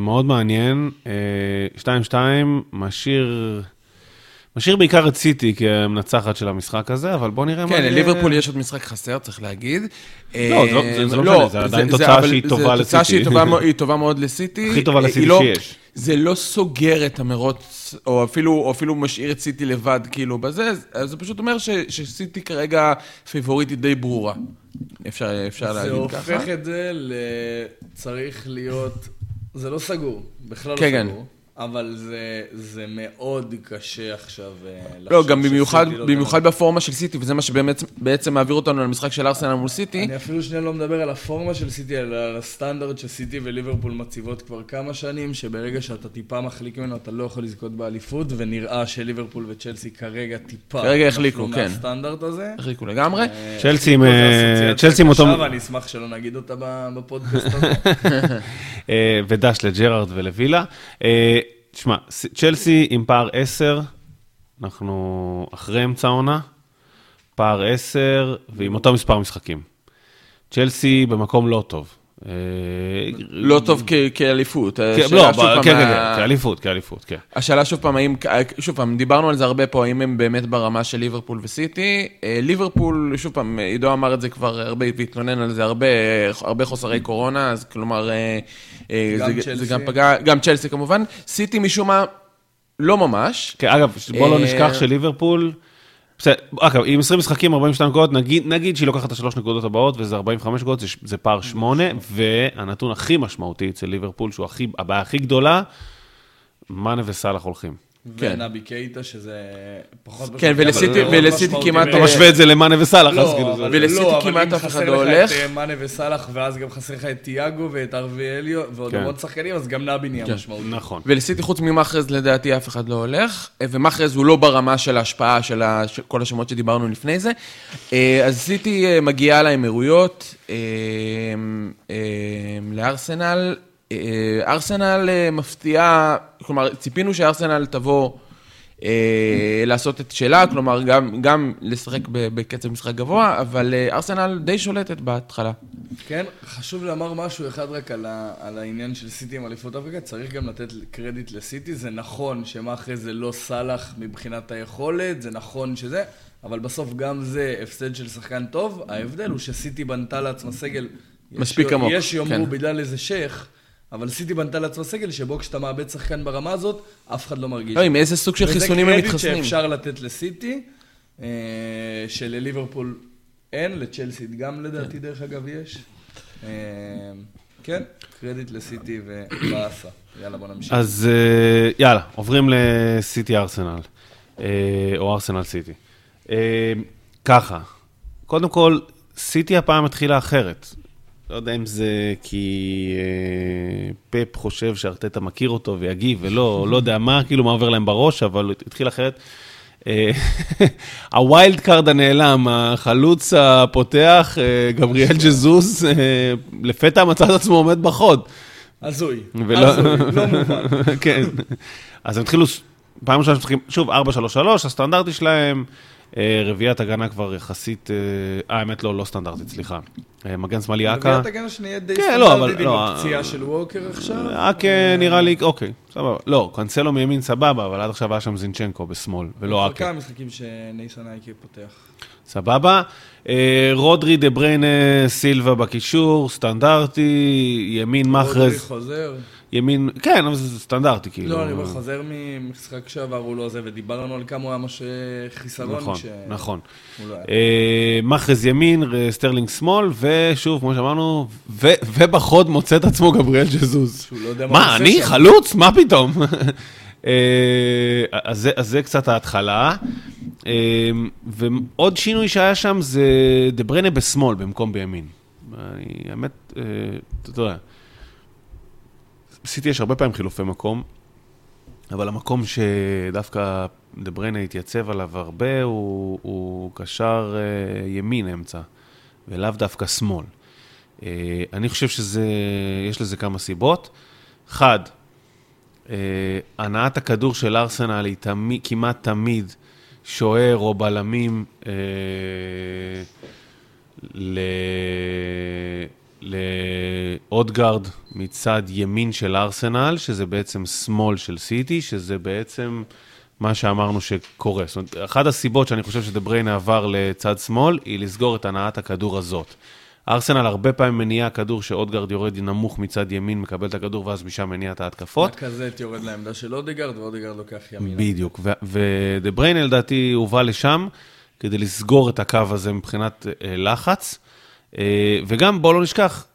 מאוד מעניין, אה, 2-2, משאיר... משאיר בעיקר את סיטי כמנצחת של המשחק הזה, אבל בוא נראה מה... כן. לליברפול יש עוד משחק חסר, צריך להגיד. לא, זה לא- זה- זה לא משנה, זה עדיין תוצאה אבל שהיא זה טובה תוצאה לסיטי. שהיא טובה מו- [LAUGHS] היא טובה מאוד לסיטי. הכי טובה היא לסיטי לא- שיש. זה לא סוגר את המרוץ, או אפילו, או אפילו משאיר את סיטי לבד, כאילו, בזה, אז זה פשוט אומר ש, שסיטי כרגע פיבוריטית די ברורה. אפשר, אפשר זה להגיד ככה. הופך את זה ל... צריך להיות... זה לא סגור, בכלל לא כן, כן. אבל זה, זה מאוד קשה עכשיו אה, לא, גם במיוחד, שסיטי לא במיוחד בפורמה של סיטי, וזה מה שבאמת בעצם מעביר אותנו למשחק של ארסנל מול סיטי. אני אפילו שנייה לא מדבר על הפורמה של סיטי, אלא על הסטנדרט שסיטי וליברפול מציבות כבר כמה שנים, שברגע שאתה טיפה מחליק ממנו אתה לא יכול לזכות באליפות, ונראה שליברפול וצ'לסי כרגע טיפה... כרגע החליקו, כן. מהסטנדרט הזה. החליקו לגמרי. אה, צ'לסי עם, אה, צ'לסי עם אותו- ואני אשמח שלא נגיד אותה בפודקאסט הזה. [LAUGHS] ודש לג'רארד ולווילה. תשמע, צ'לסי עם פער 10, אנחנו אחרי אמצע העונה, פער 10 ועם אותו מספר משחקים. צ'לסי במקום לא טוב. אה, לא טוב כ- כאליפות. כן, לא, כן, כן, כן, כאליפות, כאליפות, כן. השאלה שוב פעם, האם, שוב פעם, דיברנו על זה הרבה פה, האם הם באמת ברמה של ליברפול וסיטי. אה, ליברפול, שוב פעם, עידו אמר את זה כבר הרבה, והתלונן על זה הרבה, הרבה חוסרי קורונה, אז כלומר, אה, זה, גם פגע, גם צ'לסי כמובן. סיטי משום מה, לא ממש. כן, אגב, בוא לא נשכח שליברפול, בסדר, אגב, עם 20 משחקים, 42 נקודות, נגיד, נגיד שהיא לוקחת את השלוש נקודות הבאות, וזה 45 נקודות, זה, זה פער 8, והנתון הכי משמעותי אצל ליברפול, שהוא הכי, הבעיה הכי גדולה, מאנה וסאלח הולכים. כן. ונבי קייטה, שזה פחות... כן, ולסיטי- אבל משמעותי כמעט- אתה משווה את זה למאנה וסאלח, אז לא, כאילו זה... אבל ולסיטי לא, אבל כמעט אם אף אחד חסר לא לך הולך. את אה, מאנה וסאלח, ואז גם חסר לך את תיאגו ואת ארווי אליו, ועוד כן. המון שחקנים, אז גם נבי נהיה כן. משמעותי. נכון. ולסיטי חוץ ממאחרז לדעתי אף אחד לא הולך, אה, ומאחרז הוא לא ברמה של ההשפעה של ה- של כל השמות שדיברנו לפני זה. אה, אז סיטי מגיעה לאמירויות, לארסנל. אה, ארסנל אה, מפתיעה, כלומר ציפינו שארסנל תבוא אה, לעשות את שלה, כלומר גם, גם לשחק בקצב משחק גבוה, אבל אה, ארסנל די שולטת בהתחלה. כן, חשוב לומר משהו אחד רק על, ה, על העניין של סיטי עם אליפות אפריקה, צריך גם לתת קרדיט לסיטי, זה נכון שמה אחרי זה לא סאלח מבחינת היכולת, זה נכון שזה, אבל בסוף גם זה הפסד של שחקן טוב, ההבדל הוא שסיטי בנתה לעצמה סגל, מספיק עמוק, יש יאמרו כן. בגלל איזה שייח, אבל סיטי בנתה לעצמה סגל שבו כשאתה מאבד שחקן ברמה הזאת, אף אחד לא מרגיש. לא, עם איזה סוג של חיסונים הם מתחסנים. וזה קרדיט שאפשר לתת לסיטי, אה, שלליברפול אין, לצ'לסי גם לדעתי דרך אגב יש. אה, כן, קרדיט לסיטי ובאסה. יאללה בוא נמשיך. אז אה, יאללה, עוברים לסיטי ארסנל, או ארסנל סיטי. ככה, קודם כל, סיטי הפעם התחילה אחרת. לא יודע אם זה כי אה, פפ חושב שארטטה מכיר אותו ויגיב ולא, לא יודע מה, כאילו מה עובר להם בראש, אבל התחיל אחרת. אה, [LAUGHS] ה wild card הנעלם, החלוץ הפותח, אה, גבריאל [LAUGHS] ז'סוס, אה, לפתע מצא את עצמו עומד בחוד. הזוי, הזוי, לא מובן. [LAUGHS] כן. אז הם התחילו, פעם ראשונה שמשחקים, שוב, 4-3-3, הסטנדרטי שלהם, רביעיית הגנה כבר יחסית, אה, אה, האמת לא, לא סטנדרטית, סליחה. אה, מגן שמאלי אכ"א. רביעיית הגנה שנהיה די כן, לא, סטנדרטית עם לא, הפציעה אה, של ווקר עכשיו. אכ"א נראה לי, אוקיי, סבבה. לא, קנסלו מימין סבבה, אבל עד עכשיו היה שם זינצ'נקו בשמאל, ולא אכ"א. כמה משחקים שנייסן אייקי פותח. סבבה. אה, רודרי, דה בריינה, סילבה בקישור, סטנדרטי, ימין רודרי מחרז, חוזר. ימין, כן, אבל זה סטנדרטי, כאילו. לא, אני אומר, חוזר ממשחק שעבר, הוא לא זה, ודיברנו על כמה הוא היה ממש חיסרון. נכון, נכון. לא. אה, מאחרז ימין, ר- סטרלינג שמאל, ושוב, כמו שאמרנו, ובחוד מוצא את עצמו גבריאל ז'סוס. שהוא לא יודע מה מה, אני. חלוץ? מה פתאום? [LAUGHS] אה, אז זה- קצת ההתחלה. אה, ועוד שינוי שהיה שם זה דה בריינה בשמאל במקום בימין. אני, האמת, אה, אתה יודע, עשיתי יש הרבה פעמים חילופי מקום, אבל המקום שדווקא דה בריינה התייצב עליו הרבה הוא, הוא קשר אה, ימין אמצע, ולאו דווקא שמאל. אה, אני חושב שזה, יש לזה כמה סיבות. אחד, אה, הנעת הכדור של ארסנל היא תמיד, כמעט תמיד שוער או בלמים אה, ל... לאודגרד מצד ימין של ארסנל, שזה בעצם שמאל של סיטי, שזה בעצם מה שאמרנו שקורה. זאת אומרת, אחת הסיבות שאני חושב שדבריינה עבר לצד שמאל, היא לסגור את הנעת הכדור הזאת. ארסנל הרבה פעמים מניע כדור שאודגרד יורד נמוך מצד ימין, מקבל את הכדור ואז משם מניע את ההתקפות. הקזט יורד לעמדה של אודגרד, ואודגרד לוקח ימינה. בדיוק, ודבריינה לדעתי הובא לשם כדי לסגור את הקו הזה מבחינת אה, לחץ. אה, וגם, בואו לא נשכח,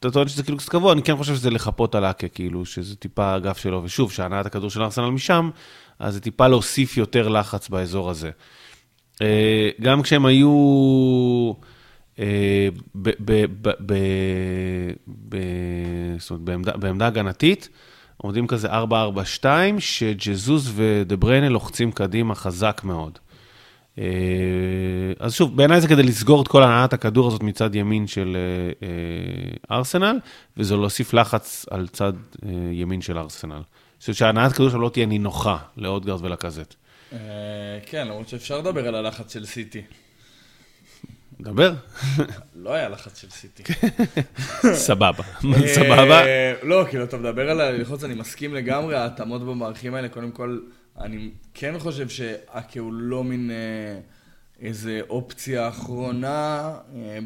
אתה טוען שזה כאילו קצת קבוע, אני כן חושב שזה לחפות על אקה, כאילו, שזה טיפה האגף שלו, ושוב, שהנעת הכדור של ארסנל משם, אז זה טיפה להוסיף יותר לחץ באזור הזה. אה, גם כשהם היו... אה, בעמדה, הגנתית, עומדים כזה 4-4-2, שג'זוז ודבריינה לוחצים קדימה חזק מאוד. אה, אז שוב, בעיניי זה כדי לסגור את כל הנעת הכדור הזאת מצד ימין של אה, ארסנל, וזה להוסיף לחץ על צד ימין של ארסנל. זאת אומרת שהנעת הכדור שם לא תהיה נינוחה לאודגרד ולקזט. כן, למרות שאפשר לדבר על הלחץ של סיטי. דבר. לא היה לחץ של סיטי. [LAUGHS] סבבה, סבבה. לא, כאילו, אתה מדבר על הלחוץ, אני מסכים לגמרי, ההתאמות במערכים האלה, קודם כל, אני כן חושב שאקה הוא לא מין איזה אופציה אחרונה,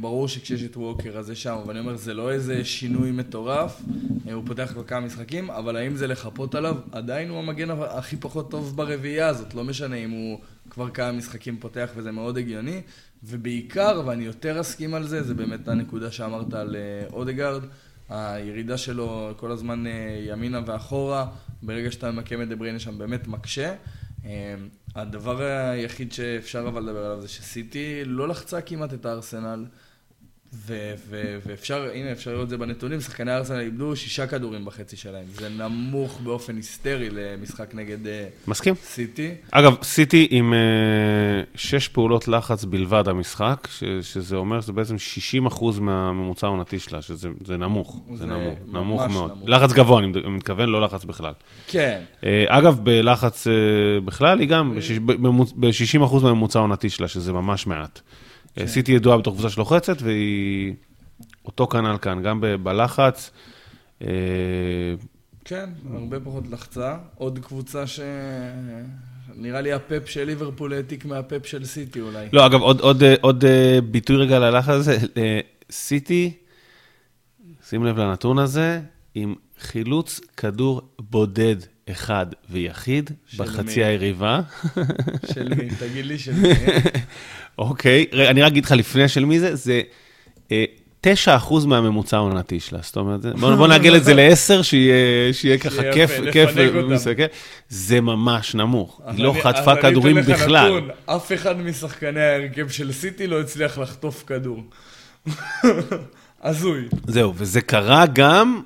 ברור שכשיש את ווקר אז זה שם, אבל אני אומר, זה לא איזה שינוי מטורף, הוא פותח כל כמה משחקים, אבל האם זה לחפות עליו? עדיין הוא המגן הכי פחות טוב ברביעייה הזאת, לא משנה אם הוא כבר כמה משחקים פותח וזה מאוד הגיוני. ובעיקר, ואני יותר אסכים על זה, זה באמת הנקודה שאמרת על אה, אודגרד, הירידה שלו כל הזמן אה, ימינה ואחורה, ברגע שאתה ממקם את דבריינה שם באמת מקשה. אה, הדבר היחיד שאפשר אבל לדבר עליו זה שסיטי לא לחצה כמעט את הארסנל. ו- ו- ואפשר, הנה, אפשר לראות את זה בנתונים, שחקני ארסנל איבדו שישה כדורים בחצי שלהם. זה נמוך באופן היסטרי למשחק נגד אה, מסכים. סיטי. אגב, סיטי עם uh, שש פעולות לחץ בלבד המשחק, ש- שזה אומר שזה בעצם 60 אחוז מהממוצע העונתי שלה, שזה זה נמוך. זה, זה נמוך, נמוך מאוד. נמוך. לחץ גבוה, אני מתכוון, לא לחץ בכלל. כן. Uh, אגב, בלחץ uh, בכלל, היא גם ב-60 אחוז מהממוצע העונתי שלה, שזה ממש מעט. כן. סיטי ידועה בתור קבוצה שלוחצת, והיא אותו כנ"ל כאן, גם בלחץ. אה, כן, הרבה פחות לחצה. עוד קבוצה ש... נראה לי הפאפ של ליברפול העתיק מהפאפ של סיטי אולי. לא, אגב, עוד, עוד, אה, עוד אה, ביטוי רגע ללחץ הזה, סיטי, שים לב לנתון הזה, עם חילוץ כדור בודד אחד ויחיד בחצי מי? היריבה. של מי? [LAUGHS] תגיד לי של מי. אוקיי, רגע, אני רק אגיד לך לפני של מי זה, זה אה, 9% מהממוצע העונתי שלה, זאת אומרת, בוא, בוא נעגל את זה [LAUGHS] ל-10, שיהיה, שיהיה ככה שיהיה כיף, כיף. ומסתכל. זה ממש נמוך, היא לא חטפה כדורים אני אתן לך בכלל. נתון, אף אחד משחקני ההרכב של סיטי לא הצליח לחטוף כדור. [LAUGHS] הזוי. זהו, וזה קרה גם,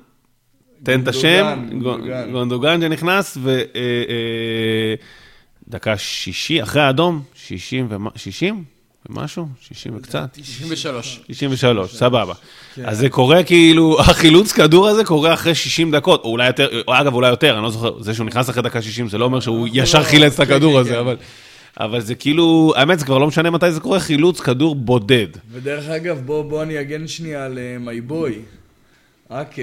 תן את השם, גונדוגן. שנכנס, ו... אה, אה, דקה שישי, אחרי האדום, 60 ומה, 60 ומשהו? 60 וקצת? 93. 63, סבבה. כן. אז זה קורה כאילו, [LAUGHS] החילוץ כדור הזה קורה אחרי 60 דקות, או אולי יותר, או אגב, אולי יותר, אני לא זוכר, זה שהוא נכנס אחרי דקה 60, זה לא אומר שהוא אנחנו ישר לא- חילץ את כן, הכדור כן, הזה, כן. אבל... אבל זה כאילו, האמת, זה כבר לא משנה מתי זה קורה, חילוץ כדור בודד. ודרך אגב, בוא, בוא אני אגן שנייה על מי בוי. אקה,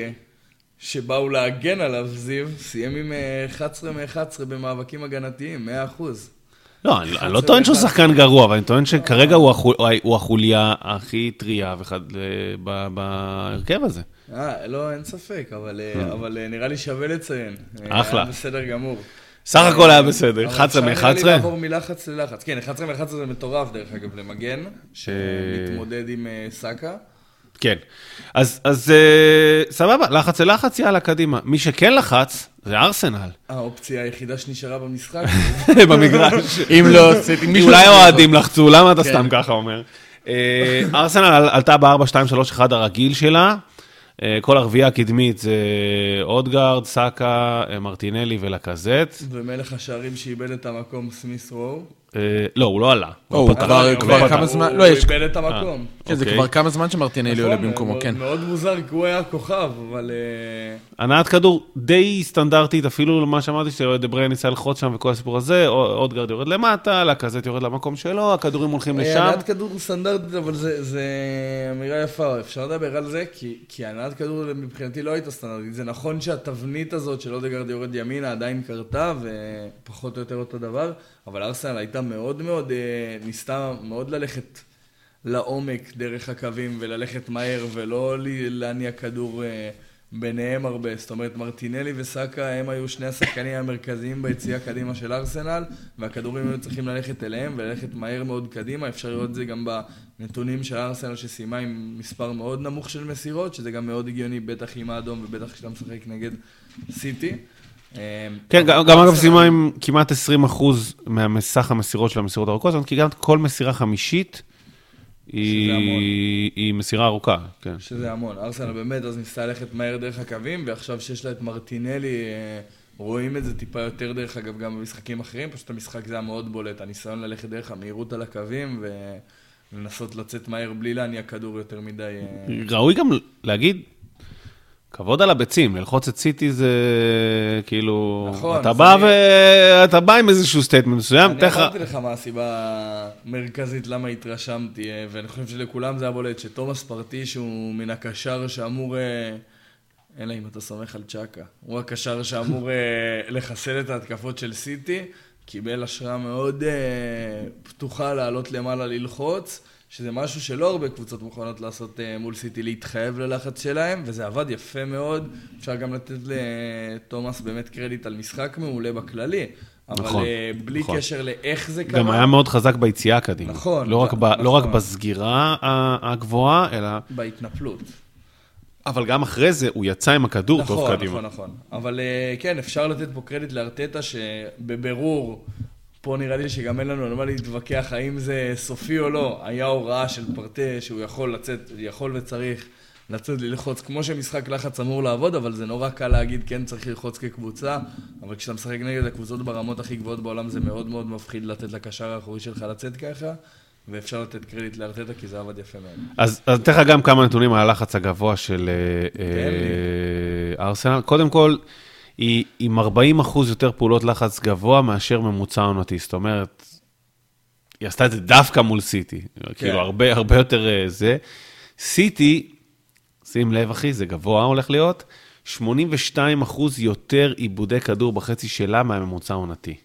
שבאו להגן עליו, זיו, סיים עם אה, 11 מ-11 במאבקים הגנתיים, 100%. לא, אני, אני לא טוען שהוא שחקן גרוע, אבל אני טוען שכרגע הוא, החול, הוא החוליה הכי טריה וחד, ב- בהרכב הזה. אה, לא, אין ספק, אבל, אה, אבל אה, נראה לי שווה לציין. אה, אחלה. בסדר גמור. סך הכל היה בסדר, אבל 11 אפשר נראה לי מ-11. לעבור מלחץ ללחץ. כן, 11 מ-11 זה מטורף, דרך אגב, למגן, שמתמודד עם אה, סאקה. כן. אז, אז אה, סבבה, לחץ ללחץ, יאללה, קדימה. מי שכן לחץ, זה ארסנל. האופציה היחידה שנשארה במשחק. [LAUGHS] במגרש. [LAUGHS] אם לא. אולי האוהדים לחצו, למה אתה כן. סתם ככה אומר? אה, ארסנל על- עלתה ב-4-2-3-1 הרגיל שלה. אה, כל הרביעייה הקדמית זה אודגרד, סאקה, מרטינלי ולקזט. ומלך השערים שאיבד את המקום, סמיס רו. אה, לא, הוא לא עלה. או, הוא. כבר- הוא- כמה זמן- הוא לא, יש- איבד את המקום. כן, זה אוקיי. כבר כמה זמן שמרטינלי עולה נכון, במקומו, מאוד- כן. מאוד מוזר, כי הוא היה כוכב, אבל... אה, הנעת כדור די סטנדרטית, אפילו למה שאמרתי, שדבריין ניסה ללחוץ שם וכל הסיפור הזה, או- אודגרד יורד למטה, לקזט יורד למקום שלו, הכדורים הולכים לשם. הנעת כדור סטנדרטית, אבל זה, זה אמירה יפה, אפשר לדבר על זה, כי, כי הנעת כדור מבחינתי לא הייתה סטנדרטית. זה נכון שהתבנית הזאת של אודגרד יורד ימינה עדיין קרתה, ופחות או יותר אותו דבר, אבל ארסנל הייתה מאוד מאוד, אה, ניסתה מאוד ללכת לעומק דרך הקווים, וללכת מהר, ולא להניע כדור אה, ביניהם הרבה. זאת אומרת, מרטינלי וסאקה הם היו שני השחקנים המרכזיים ביציאה קדימה של ארסנל, והכדורים היו צריכים ללכת אליהם וללכת מהר מאוד קדימה. אפשר לראות את זה גם בנתונים של ארסנל שסיימה עם מספר מאוד נמוך של מסירות, שזה גם מאוד הגיוני, בטח עם האדום ובטח כשאתה משחק נגד סיטי. אה, כן, גם אגב סיימה עם כמעט 20 אחוז מהסך המסירות של המסירות הארוכות, זאת אומרת, כי גם כל מסירה חמישית. היא מסירה ארוכה, כן. שזה המון. ארסנל באמת אז ניסתה ללכת מהר דרך הקווים, ועכשיו שיש לה את מרטינלי, אה, רואים את זה טיפה יותר דרך אגב גם במשחקים אחרים, פשוט המשחק זה היה מאוד בולט, הניסיון ללכת דרך המהירות על הקווים ולנסות לצאת מהר בלי להניע כדור יותר מדי. אה, ראוי גם להגיד, כבוד על הביצים, ללחוץ את סיטי זה כאילו, נכון, אתה בא אני- ואתה בא עם איזשהו statement מסוים, אני. אמרתי לך מה הסיבה המרכזית למה התרשמתי, אה, ואני חושב שלכולם זה היה בולט, שתומאס פארטיי שהוא מן הקשר שאמור, אה, אלא אם אתה סומך על צ'אקה, הוא הקשר שאמור אה, [LAUGHS] לחסל את ההתקפות של סיטי, קיבל השראה מאוד פתוחה לעלות למעלה ללחוץ, שזה משהו שלא הרבה קבוצות מוכנות לעשות אה, מול סיטי, להתחייב ללחץ שלהם, וזה עבד יפה מאוד. אפשר גם לתת לתומאס באמת קרדיט על משחק מעולה בכללי. אבל נכון, אה, בלי נכון. קשר לאיך זה קרה. גם היה מאוד חזק ביציאה קדימה. נכון, לא רק, ב, נכון. לא רק בסגירה ה- הגבוהה, אלא... בהתנפלות. אבל גם אחרי זה הוא יצא עם הכדור טוב נכון, קדימה. נכון, נכון. אבל אה, כן, אפשר לתת פה קרדיט לארטטה, שבבירור, פה נראה לי שגם אין לנו על מה להתווכח האם זה סופי או לא. היה הוראה של פרטה שהוא יכול לצאת, יכול וצריך לצאת ללחוץ, כמו שמשחק לחץ אמור לעבוד, אבל זה נורא קל להגיד, כן, צריך ללחוץ כקבוצה, אבל כשאתה משחק נגד הקבוצות ברמות הכי גבוהות בעולם, זה מאוד מאוד מפחיד לתת לקשר האחורי שלך לצאת ככה. ואפשר לתת קרדיט לארטטה כי זה עבד יפה מאוד. אז אתן לך גם כמה נתונים על הלחץ הגבוה של אה, אה, ארסנל. קודם כל, היא עם 40 אחוז יותר פעולות לחץ גבוה מאשר ממוצע עונתי. זאת אומרת, היא עשתה את זה דווקא מול סיטי. כאילו, הרבה הרבה יותר אה, זה. סיטי, שים לב, אחי, זה גבוה הולך להיות, 82 אחוז יותר עיבודי כדור בחצי שלה מהממוצע העונתי.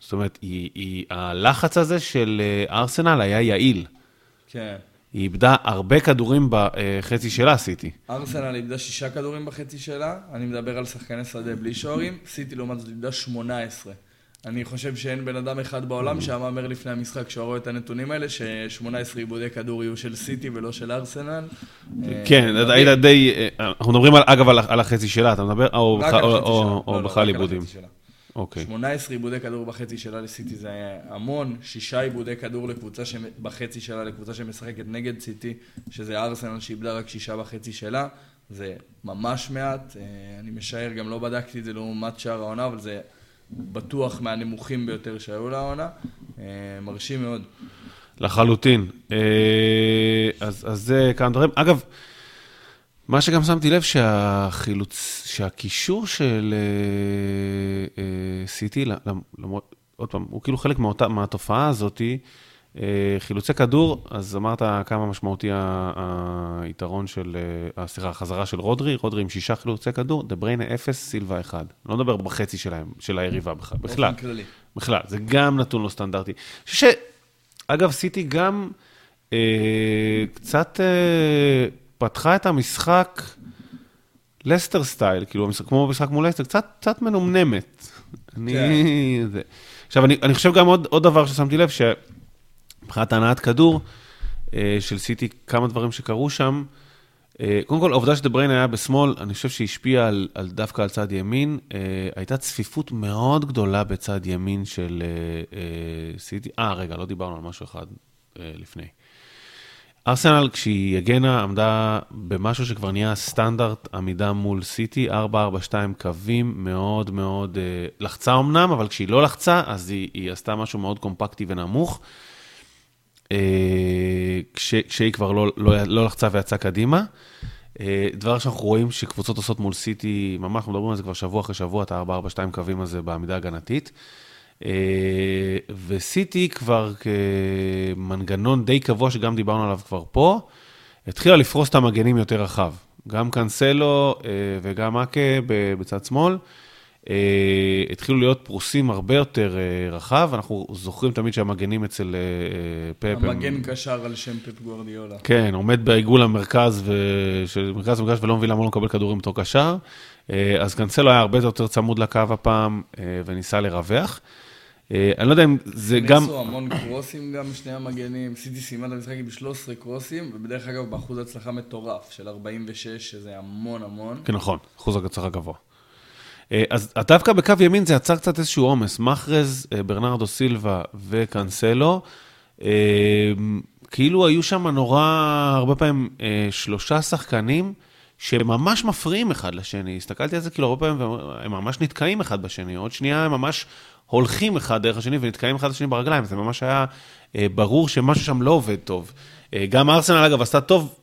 זאת אומרת, היא, היא, הלחץ הזה של אה, ארסנל היה יעיל. כן. היא איבדה הרבה כדורים בחצי שלה, סיטי. ארסנל איבדה שישה כדורים בחצי שלה, אני מדבר על שחקני שדה בלי שוערים, סיטי לעומת זאת איבדה 18. אני חושב שאין בן אדם אחד בעולם שהיה מהמר לפני המשחק, שהוא רואה את הנתונים האלה, ש-18 עיבודי כדור יהיו של סיטי ולא של ארסנל. כן, אה, היית די... אה, אנחנו מדברים, אגב, על- החצי שלה, אתה מדבר? או בכלל- עיבודים. אוקיי. 18 עיבודי כדור בחצי שלה לסיטי זה היה המון, שישה עיבודי כדור לקבוצה ש... בחצי שלה לקבוצה שמשחקת נגד סיטי, שזה ארסנל שאיבדה רק שישה בחצי שלה, זה ממש מעט, אה, אני משער, גם לא בדקתי את זה לעומת שאר העונה, אבל זה בטוח מהנמוכים ביותר שהיו לעונה, אה, מרשים מאוד. לחלוטין. אה, אז אז זה כמה דברים. אגב, מה שגם שמתי לב שהחילוץ, שהקישור של סיטי, למ- למרות, עוד פעם, הוא כאילו חלק מאותה, מהתופעה הזאתי, אה, חילוצי כדור, אז אמרת כמה משמעותי היתרון של, אה, סליחה, החזרה של רודרי, רודרי עם שישה חילוצי כדור, דה בריינה אפס, סילבה אחד. לא מדבר בחצי שלהם, של היריבה בכלל. בכלל. בכלל, זה גם נתון לא סטנדרטי. ש... אגב, סיטי גם אה, קצת אה, פתחה את המשחק לסטר סטייל, כאילו, המשחק, כמו במשחק מול לסטר, קצת, קצת מנומנמת. אני... זה. עכשיו, אני, אני חושב גם עוד, עוד דבר ששמתי לב, שמבחינת הנעת כדור אה, של סיטי, כמה דברים שקרו שם, אה, קודם כל, העובדה שדבריין היה בשמאל, אני חושב שהשפיעה על, על דווקא על צד ימין. אה, הייתה צפיפות מאוד גדולה בצד ימין של סיטי. אה, רגע, לא דיברנו על משהו אחד לפני. ארסנל, כשהיא הגנה, עמדה במשהו שכבר נהיה סטנדרט עמידה מול סיטי, 4-4-2 קווים מאוד מאוד, אה, לחצה אמנם, אבל כשהיא לא לחצה, אז היא, היא עשתה משהו מאוד קומפקטי ונמוך. אה, כש, כשהיא כבר לא, לא, לא לחצה ויצאה קדימה. אה, דבר שאנחנו רואים שקבוצות עושות מול סיטי, ממש, מדברים על זה כבר שבוע אחרי שבוע, את ה-4-4-2 קווים הזה בעמידה הגנתית. אה, וסיטי כבר כמנגנון די קבוע, שגם דיברנו עליו כבר פה, התחילה לפרוס את המגנים יותר רחב. גם קאנסלו וגם אקה בצד שמאל. אה, התחילו להיות פרוסים הרבה יותר אה, רחב, אנחנו זוכרים תמיד שהמגנים אצל אה, פפ... המגן קשר על שם פפ גוורדיולה. כן, עומד בעיגול המרכז, ו... של מרכז המגרש ולא מבין למה הוא לא מקבל כדורים בתור קשר. אז קאנסלו היה הרבה יותר צמוד לקו הפעם, וניסה לרווח. אני לא יודע אם זה גם... ניסו המון קרוסים גם, שני המגנים. סיטי סיימה את המשחק עם 13 קרוסים, ובדרך אגב באחוז הצלחה מטורף של 46, שזה המון המון. כן, נכון, אחוז הצלחה גבוה. אה, אז דווקא בקו ימין זה יצר קצת איזשהו עומס. מחרז, אה, ברנרדו סילבה וקאנסלו, אה, כאילו היו שם נורא, הרבה פעמים, שלושה שחקנים שממש מפריעים אחד לשני. הסתכלתי על זה כאילו הרבה פעמים, והם ממש נתקעים אחד בשני. עוד שנייה הם ממש הולכים אחד דרך השני ונתקעים אחד לשני ברגליים. זה ממש היה ברור שמשהו שם לא עובד טוב. גם ארסנל, אגב, עשתה טוב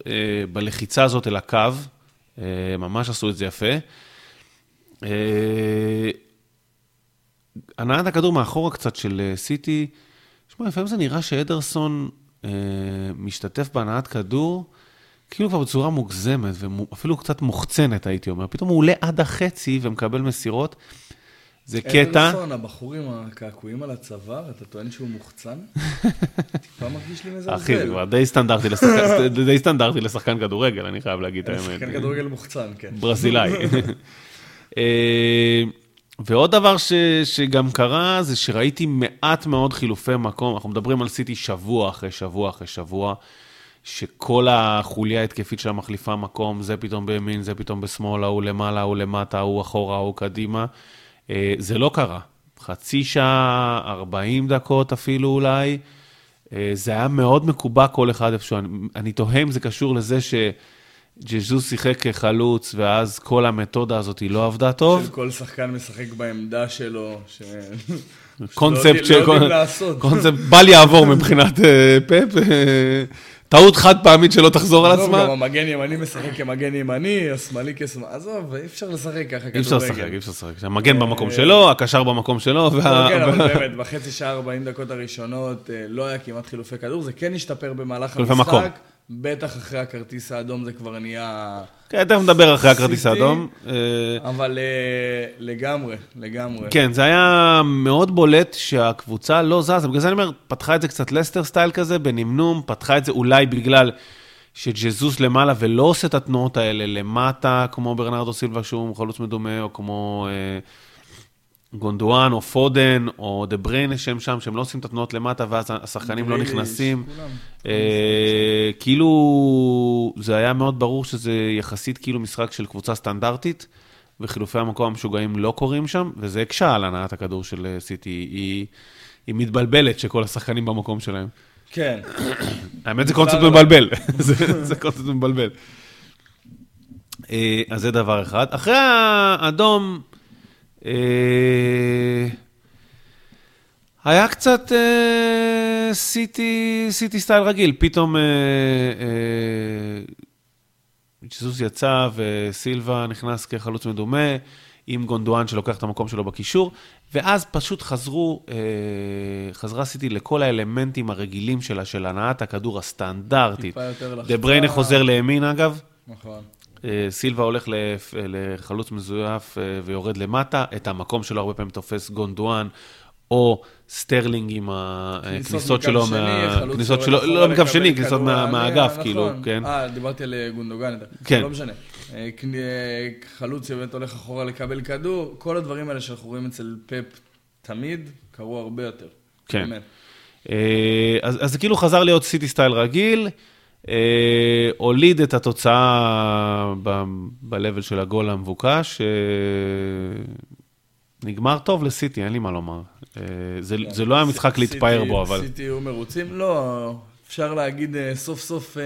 בלחיצה הזאת אל הקו, ממש עשו את זה יפה. אה, הנעת הכדור מאחורה קצת של אה, סיטי, שמע, לפעמים זה נראה שאדרסון אה, משתתף בהנעת כדור, כאילו כבר בצורה מוגזמת, ואפילו קצת מוחצנת, הייתי אומר. פתאום הוא עולה עד החצי ומקבל מסירות. זה קטע... אדרסון, הבחור עם הקעקועים על הצוואר, אתה טוען שהוא מוחצן? טיפה מרגיש לי מזלזל. אחי, זה כבר די סטנדרטי לשחקן, [LAUGHS] די סטנדרטי לשחקן כדורגל, אני חייב להגיד את האמת. שחקן כדורגל מוחצן, כן. ברזילאי. [LAUGHS] אה, ועוד דבר ש, שגם קרה, זה שראיתי מעט מאוד חילופי מקום. אנחנו מדברים על סיטי שבוע אחרי שבוע אחרי שבוע, שכל החוליה ההתקפית שלה מחליפה מקום, זה פתאום בימין, זה פתאום בשמאל, ההוא למעלה, ההוא למטה, ההוא אחורה, ההוא קדימה. אה, זה לא קרה. חצי שעה, 40 דקות אפילו אולי. אה, זה היה מאוד מקובע כל אחד איפשהו. אני, אני תוהה אם זה קשור לזה ש... ג'זוס שיחק כחלוץ, ואז כל המתודה הזאת היא לא עבדה טוב. כל שחקן משחק בעמדה שלו, ש... קונספט של... קונספט בל יעבור מבחינת אה, פאפ. אה, טעות חד פעמית שלא תחזור על עצמה. גם המגן ימני משחק כמגן ימני, השמאלי כשמאלי, עזוב, אי אפשר לשחק ככה כדורגל. אי אפשר לשחק, אי אפשר לשחק. המגן במקום אה, שלו, הקשר במקום שלו. לא, כן, אבל באמת, בחצי שעה 40 דקות הראשונות לא היה כמעט חילופי כדור, זה כן השתפר במהלך המשחק. בטח אחרי הכרטיס האדום זה כבר נהיה... כן, תכף נדבר אחרי הכרטיס האדום. אה, אבל אה, לגמרי, לגמרי. כן, זה היה מאוד בולט שהקבוצה לא זזה, בגלל זה אני אומר, פתחה את זה קצת לסטר סטייל כזה, בנמנום, פתחה את זה אולי בגלל שג'זוס למעלה ולא עושה את התנועות האלה למטה, כמו ברנרדו סילבה שהוא חלוץ מדומה, או כמו... אה, גונדואן או פודן או דה בריינה שהם שם, שהם לא עושים את התנועות למטה ואז השחקנים לא נכנסים. אה, כאילו, זה היה מאוד ברור שזה יחסית כאילו משחק של קבוצה סטנדרטית, וחילופי המקום המשוגעים לא קורים שם, וזה הקשה על הנעת הכדור של אה, סיטי. היא, היא מתבלבלת שכל השחקנים במקום שלהם. כן. [COUGHS] האמת זה קונספט מבלבל, [LAUGHS] [COUGHS] זה קונספט מבלבל. אה, אז זה דבר אחד. אחרי האדום... אה, היה קצת אה, סיטי, סיטי סטייל רגיל, פתאום ג'זוס אה, יצא וסילבה נכנס כחלוץ מדומה, עם גונדואן שלוקח את המקום שלו בקישור, ואז פשוט חזרו, חזרה סיטי לכל האלמנטים הרגילים שלה, של הנעת הכדור הסטנדרטית. דה בריינה חוזר לימין אגב. נכון. אה, סילבה הולך לחלוץ מזויף אה, ויורד למטה, את המקום שלו הרבה פעמים תופס גונדואן. או סטרלינג עם הכניסות שלו, כניסות שלו, לא מקו שני, כניסות מהאגף, נכון. כאילו, כן. אה, דיברתי על גונדוגן, כן. לא משנה. חלוץ שבאמת הולך אחורה לקבל כדור, כל הדברים האלה שאנחנו רואים אצל פפ תמיד, קרו הרבה יותר. כן. אז זה כאילו חזר להיות סיטי סטייל רגיל. אה, הוליד את התוצאה ב-level של הגול המבוקש. אה, נגמר טוב לסיטי, אין לי מה לומר. אה, זה, כן. זה לא היה משחק להתפאר בו, אבל... סיטי היו מרוצים? לא, אפשר להגיד סוף סוף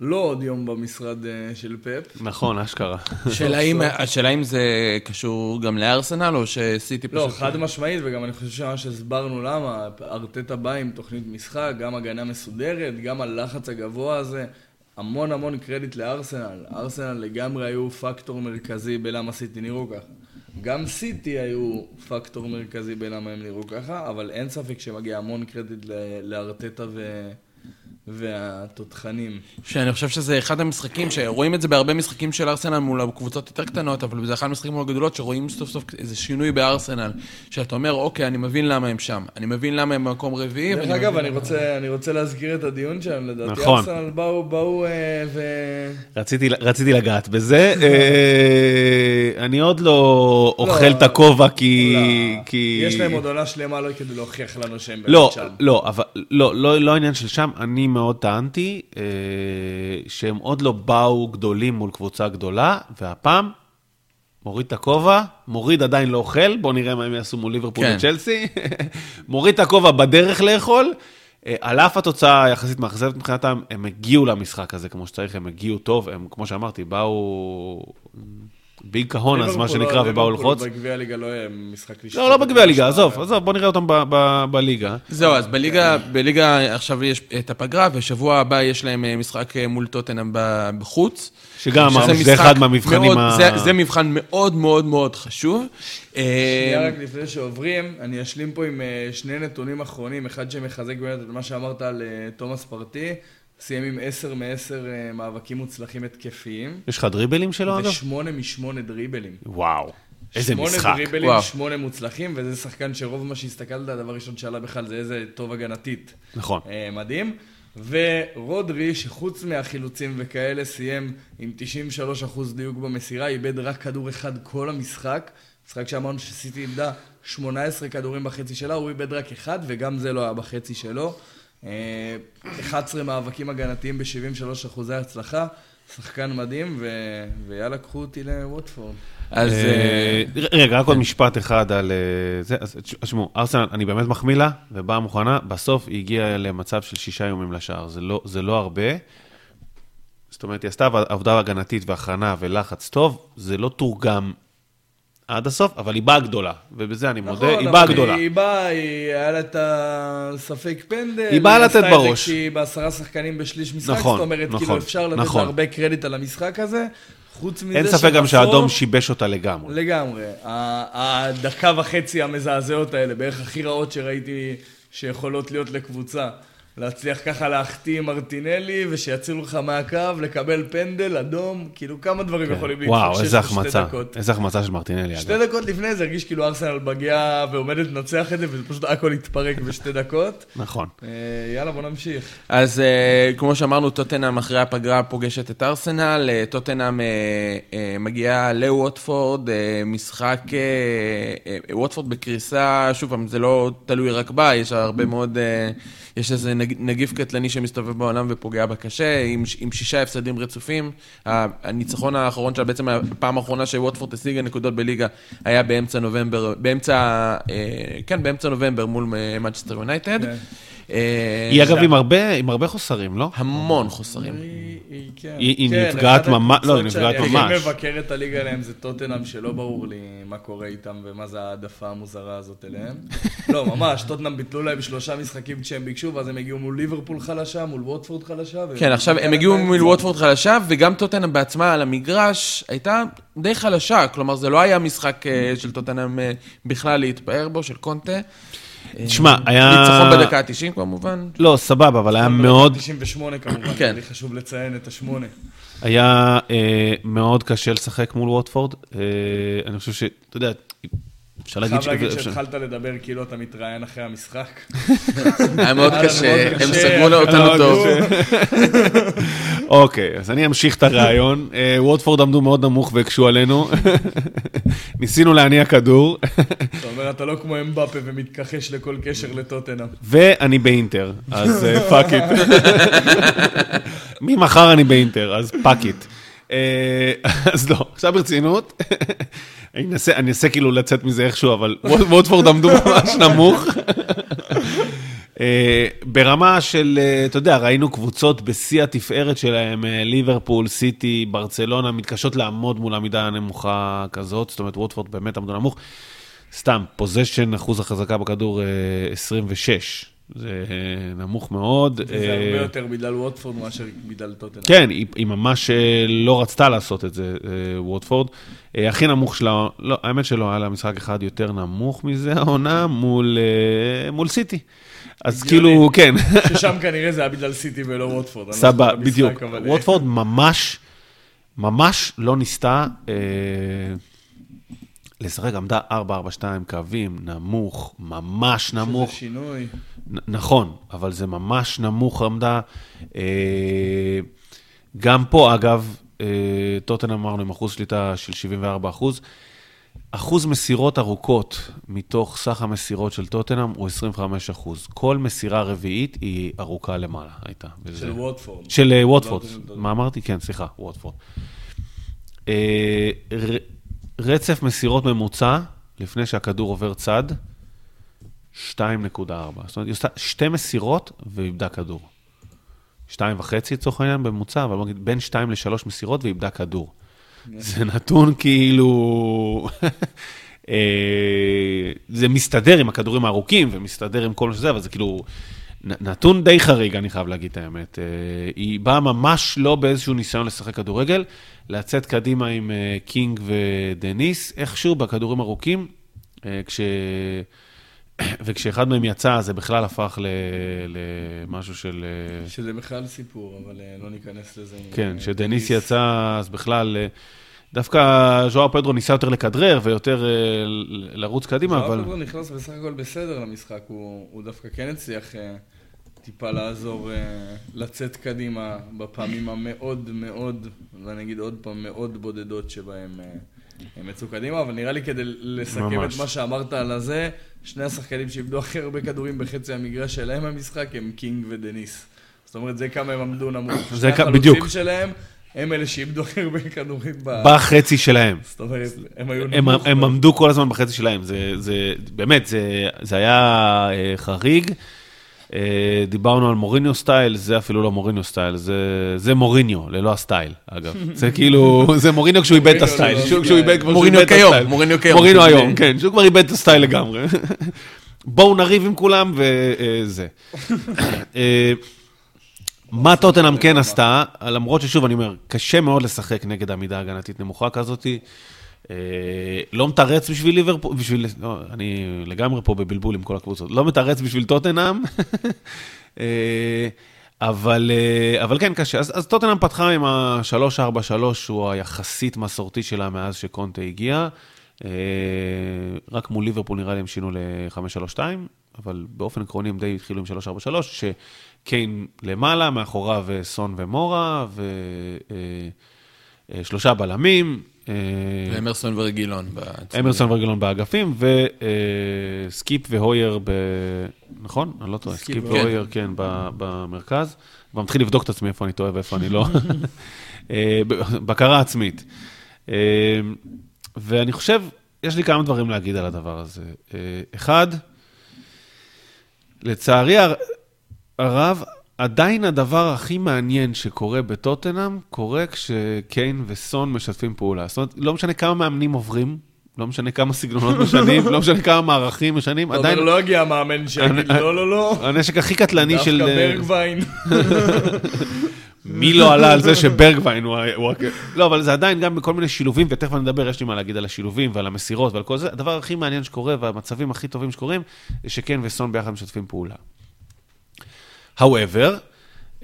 לא עוד יום במשרד אה, של פפ. נכון, אשכרה. השאלה אם- זה קשור גם לארסנל, או שסיטי פשוט... לא, חד משמעית, וגם אני חושב שממש הסברנו למה, ארטטה בא עם תוכנית משחק, גם הגנה מסודרת, גם הלחץ הגבוה הזה, המון המון קרדיט לארסנל. ארסנל לגמרי היו פקטור מרכזי בלמה סיטי נראו ככה. גם סיטי היו פקטור מרכזי בלמה הם נראו ככה, אבל אין ספק שמגיע המון קרדיט ל- לארטטה ו... והתותחנים. שאני חושב שזה אחד המשחקים, שרואים את זה בהרבה משחקים של ארסנל מול קבוצות יותר קטנות, אבל זה אחד המשחקים מול הגדולות, שרואים סוף סוף איזה שינוי בארסנל, שאתה אומר, אוקיי, אני מבין למה הם שם, אני מבין למה הם במקום רביעי, דרך אגב, אני רוצה, אני רוצה להזכיר את הדיון שלנו, לדעתי נכון. ארסנל באו, באו אה, ו... רציתי, רציתי לגעת בזה. [LAUGHS] אה, אני עוד לא אוכל את הכובע כי... לא, כי... יש להם עוד עונה שלמה לא כדי להוכיח לנו שהם באמת לא, שם. לא, אבל לא, לא, לא העניין של שם, אני מאוד טענתי אה, שהם עוד לא באו גדולים מול קבוצה גדולה, והפעם מוריד את הכובע, מוריד עדיין לא אוכל, בואו נראה מה הם יעשו מול ליברפול כן. וצ'לסי, [LAUGHS] מוריד את הכובע בדרך לאכול. אה, על אף התוצאה היחסית מאכזבת מבחינתם, הם הגיעו למשחק הזה כמו שצריך, הם הגיעו טוב, הם, כמו שאמרתי, באו כהון, אז מה שנקרא, לא- ובאו ללחוץ. בגביע הליגה לא יהיה משחק לשפוט. לא, לא בגביע הליגה, עזוב. עזוב, בוא נראה אותם ב- ב- בליגה. זהו, אז בליגה, בליגה עכשיו יש את הפגרה, ושבוע הבא יש להם אה, משחק אה, מול טוטנאם ב- בחוץ. שגם אמרנו שזה שזה משחק אחד מהמבחנים ה- זה- זה מבחן מאוד מאוד מאוד חשוב. אה, שנייה רק לפני שעוברים, אני אשלים פה עם שני נתונים אחרונים, אחד שמחזק באמת את מה שאמרת על תומאס פרטי, סיים עם 10 מ-10 מאבקים מוצלחים התקפיים, יש לך דריבלים שלו, אגב? ושמונה משמונה דריבלים. וואו, איזה שמונה משחק. דריבלים, וואו. שמונה מוצלחים, וזה שחקן שרוב מה שהסתכלת, הדבר הראשון שעלה בכלל זה איזה טוב הגנתית. נכון. אה, מדהים. ורודרי, שחוץ מהחילוצים וכאלה, סיים עם 93% דיוק במסירה, איבד רק כדור אחד כל המשחק. משחק שאמרנו שסיטי איבדה 18 כדורים בחצי שלה, הוא איבד רק אחד, וגם זה לא היה בחצי שלו. אה, 11 מאבקים הגנתיים ב-73 אחוזי הצלחה. שחקן מדהים, ו... ויאללה, קחו אותי לווטפורד. אז... אה, אה, רגע, רק עוד משפט אחד על אה, זה. אז תשמעו, ארסנל, אני באמת מחמיא לה, ובאה מוכנה, בסוף היא הגיעה למצב של שישה איומים לשער. זה לא- זה לא הרבה. זאת אומרת, היא עשתה עבודה הגנתית והכנה ולחץ טוב, זה לא תורגם עד הסוף, אבל היא באה גדולה, ובזה אני מודה, היא באה גדולה. נכון, היא באה, היא היה לה את הספק פנדל. היא באה לתת עשתה את זה בראש. כשהיא בעשרה שחקנים בשליש משחק, נכון, זאת אומרת, נכון, כאילו אפשר לתת נכון. הרבה קרדיט על המשחק הזה. חוץ מזה אין ספק גם שהאדום שיבש אותה לגמרי. לגמרי. הדקה וחצי המזעזעות האלה, בערך הכי רעות שראיתי שיכולות להיות לקבוצה. להצליח ככה להחתים מרטינלי, ושיצילו לך מהקו, לקבל פנדל, אדום, כאילו כמה דברים יכולים להתפקשש כן. וואו, איזה החמצה. איזה החמצה של מרטינלי, אגב. שתי דקות לפני זה הרגיש כאילו ארסנל מגיעה ועומדת לנצח את זה, וזה פשוט הכל התפרק בשתי דקות. נכון. אה, יאללה, בוא נמשיך. אז אה, כמו שאמרנו, טוטנאם אחרי הפגרה פוגשת את ארסנל, אה, טוטנאם אה, אה, מגיעה לווטפורד, אה, משחק, אה, אה, ווטפורד בקריסה, שוב פעם, זה לא תלוי רק בה, יש הרבה מאוד, אה, יש איזה נג- נגיף קטלני שמסתובב בעולם ופוגע בה קשה, עם, עם שישה הפסדים רצופים. הניצחון האחרון שלה, בעצם הפעם האחרונה שווטפורד השיגה נקודות בליגה, היה באמצע נובמבר, באמצע, אה, כן, באמצע נובמבר מול מנצ'סטר יונייטד. כן. אה, היא אגב עם הרבה- עם הרבה חוסרים, לא? המון חוסרים. היא- היא- כן. היא- היא כן, נפגעת ממש- לא, היא נפגעת ממש. הכי מבקר את הליגה אליהם זה טוטנאם, שלא ברור לי מה קורה איתם ומה זה העדפה המוזרה הזאת אליהם. [LAUGHS] לא, ממש, טוטנאם ביטלו להם שלושה משחקים כשהם ביקשו, ואז הם הגיעו מול ליברפול חלשה, מול ווטפורד חלשה. כן, עכשיו הם הגיעו מול ווטפורד חלשה, וגם טוטנאם בעצמה על המגרש הייתה די חלשה, כלומר זה לא היה משחק אה, של טוטנאם אה, בכלל להתפאר בו, של קונטה. תשמע, היה... ניצחון בדקה ה-90 כמובן. לא, סבבה, אבל היה מאוד, 98 כמובן, כן. לי חשוב לציין את השמונה. היה אה, מאוד קשה לשחק מול ווטפורד. אה, אני חושב ש... אתה יודע, אפשר להגיד... חייב להגיד שהתחלת לדבר כאילו אתה מתראיין אחרי המשחק. [LAUGHS] היה מאוד קשה, הם סגרו אותנו טוב. [LAUGHS] אוקיי, אז אני אמשיך את הרעיון. אה, ווטפורד עמדו מאוד נמוך והקשו עלינו. [LAUGHS] ניסינו להניע כדור, אתה אומר, אתה לא כמו אמבפה ומתכחש לכל קשר לטוטנאם. ואני באינטר, אז fuck it. ממחר אני באינטר, אז fuck it. [LAUGHS] אז לא, עכשיו ברצינות, [LAUGHS] אני אנסה- כאילו לצאת מזה איכשהו, אבל ווטפורד עמדו ממש נמוך. [LAUGHS] אה, ברמה של, אה, אתה יודע, ראינו קבוצות בשיא התפארת שלהם, אה, ליברפול, סיטי, ברצלונה, מתקשות לעמוד מול עמידה הנמוכה כזאת, זאת אומרת, ווטפורד באמת עמדו נמוך. סתם, פוזיישן, אחוז החזקה בכדור 26. זה נמוך מאוד. זה הרבה יותר בגלל ווטפורד מאשר בגלל טוטנאם. כן, היא, היא ממש לא רצתה לעשות את זה, ווטפורד. הכי נמוך שלה, לא, האמת שלא, היה לה משחק אחד יותר נמוך מזה העונה מול, מול סיטי. אז כאילו, כן. ששם כנראה זה היה בגלל סיטי ולא ווטפורד. סבבה, בדיוק. ווטפורד ממש, ממש לא ניסתה אה, לשחק, עמדה 4-4-2 קווים, נמוך, ממש נמוך. שזה שינוי. נכון, אבל זה ממש נמוך עמדה. אה, גם פה, אגב, אה, טוטן אמרנו עם אחוז שליטה של 74 אחוז. אחוז מסירות ארוכות מתוך סך המסירות של טוטנאם הוא 25 אחוז. כל מסירה רביעית היא ארוכה למעלה, הייתה. של ווטפורד. של uh, ווטפורד. מה אמרתי? כן, סליחה, ווטפורד. רצף מסירות ממוצע, לפני שהכדור עובר צד, 2.4. זאת אומרת, היא עושה שתי מסירות ואיבדה כדור. שתיים וחצי לצורך העניין בממוצע, אבל נגיד בין שתיים לשלוש מסירות ואיבדה כדור. זה נתון כאילו... אה, זה מסתדר עם הכדורים הארוכים ומסתדר עם כל מה שזה, אבל זה כאילו נתון די חריג, אני חייב להגיד את האמת. אה, היא באה ממש לא באיזשהו ניסיון לשחק כדורגל, לצאת קדימה עם אה, קינג ודניס, איכשהו בכדורים ארוכים, כש... [COUGHS] וכשאחד מהם יצא, זה בכלל הפך למשהו של... שזה בכלל סיפור, אבל לא ניכנס לזה. כן, כשדניס יצא, אז בכלל... דווקא ז'ואר פדרו ניסה יותר לכדרר ויותר אה, לרוץ קדימה, אבל... ז'ואר פדרו נכנס בסך הכל בסדר למשחק, הוא, הוא דווקא כן הצליח אה, טיפה לעזור אה, לצאת קדימה בפעמים המאוד מאוד, ואני אגיד עוד פעם, מאוד בודדות שבהם הם יצאו קדימה, אבל נראה לי כדי לסכם ממש. את מה שאמרת על הזה, שני השחקנים שאיבדו הכי הרבה כדורים בחצי המגרש שלהם במשחק הם קינג ודניס. זאת אומרת, זה כמה הם עמדו נמוך. זה בדיוק. שלהם. הם אלה שאיבדו הכי הרבה כדורים בחצי שלהם. זאת אומרת, הם היו נמוך. הם, הם עמדו כל הזמן בחצי שלהם. זה, זה באמת, זה, זה היה אה, חריג. אה, דיברנו על מוריניו סטייל, זה אפילו לא מוריניו סטייל, זה, זה מוריניו, ללא הסטייל, אגב. זה [LAUGHS] כאילו, זה מוריניו כשהוא איבד את הסטייל. מוריניו כיום, מוריניו כיום. מוריניו היום, כן, שהוא כבר איבד את הסטייל לגמרי. [LAUGHS] בואו נריב עם כולם וזה. [LAUGHS] מה טוטנאם כן עשתה, למרות ששוב, אני אומר, קשה מאוד לשחק נגד עמידה הגנתית נמוכה כזאת. אה, לא מתרץ בשביל ליברפול, בשביל, לא, אני לגמרי פה בבלבול עם כל הקבוצות, לא מתרץ בשביל טוטנאם, [LAUGHS] אה, אבל, אה, אבל כן, קשה. אז, אז טוטנאם פתחה עם ה-3-4-3, שהוא היחסית מסורתי שלה מאז שקונטה הגיע. רק מול ליברפול נראה לי הם שינו ל-5-3-2, אבל באופן עקרוני הם די התחילו עם 3-4-3, קיין למעלה, מאחוריו אה, סון ומורה, ושלושה אה, אה, בלמים. אמרסון ורגילון. אמרסון ורגילון באגפים, וסקיפ והויברג, ב... נכון? אני לא טועה, סקיפ והויברג, כן, במרכז. כבר מתחיל לבדוק את עצמי איפה אני טועה ואיפה אני לא. [LAUGHS] בקרה עצמית. ואני חושב, יש לי כמה דברים להגיד על הדבר הזה. אחד, לצערי, הרב, עדיין הדבר הכי מעניין שקורה בטוטנאם, קורה כשקיין וסון משתפים פעולה. זאת אומרת, לא משנה כמה מאמנים עוברים, לא משנה כמה סגנונות [LAUGHS] משנים, לא משנה כמה מערכים משנים, עדיין... לא הגיע המאמן שיגיד לא, לא, לא. הנשק הכי קטלני של... דווקא ברגווין. [LAUGHS] מי לא עלה על זה שברגווין הוא... לא, אבל זה עדיין גם בכל מיני שילובים, ותכף אני אדבר, יש לי מה להגיד על השילובים ועל המסירות ועל כל זה. הדבר הכי מעניין שקורה, והמצבים הכי טובים שקורים, זה שקיין וסון ביחד משתפים פעולה. However,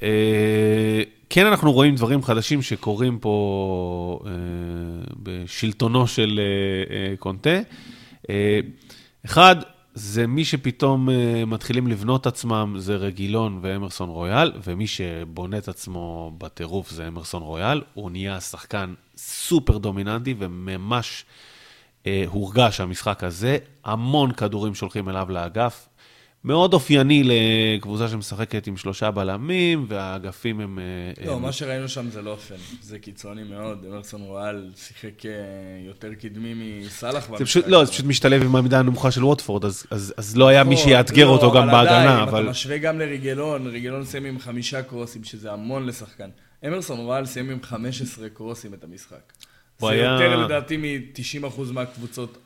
אה, כן אנחנו רואים דברים חדשים שקורים פה אה, בשלטונו של אה, קונטה. אחד, זה מי שפתאום מתחילים לבנות עצמם, זה רגילון ואמרסון רויאל, ומי שבונה את עצמו בטירוף זה אמרסון רויאל. הוא נהיה שחקן סופר דומיננטי וממש הורגש המשחק הזה. המון כדורים שולחים אליו לאגף, מאוד אופייני לקבוצה שמשחקת עם שלושה בלמים, והאגפים הם... אה, לא, הם- מה שראינו שם זה לא אופן, זה קיצוני מאוד. אמרסון רואל שיחק אה, יותר קדמי מסאלח זה פשוט, לא, זה פשוט משתלב עם העמידה הנמוכה של ווטפורד, אז, אז, אז לא היה מי שיאתגר לא, אותו גם אבל עדיין, בהגנה, אם אבל... אתה משווה גם לריגלון, ריגלון סיים עם חמישה קרוסים, שזה המון לשחקן. אמרסון רואל סיים עם 15 קרוסים את המשחק. זה היה- יותר לדעתי מ-90% מהקבוצות,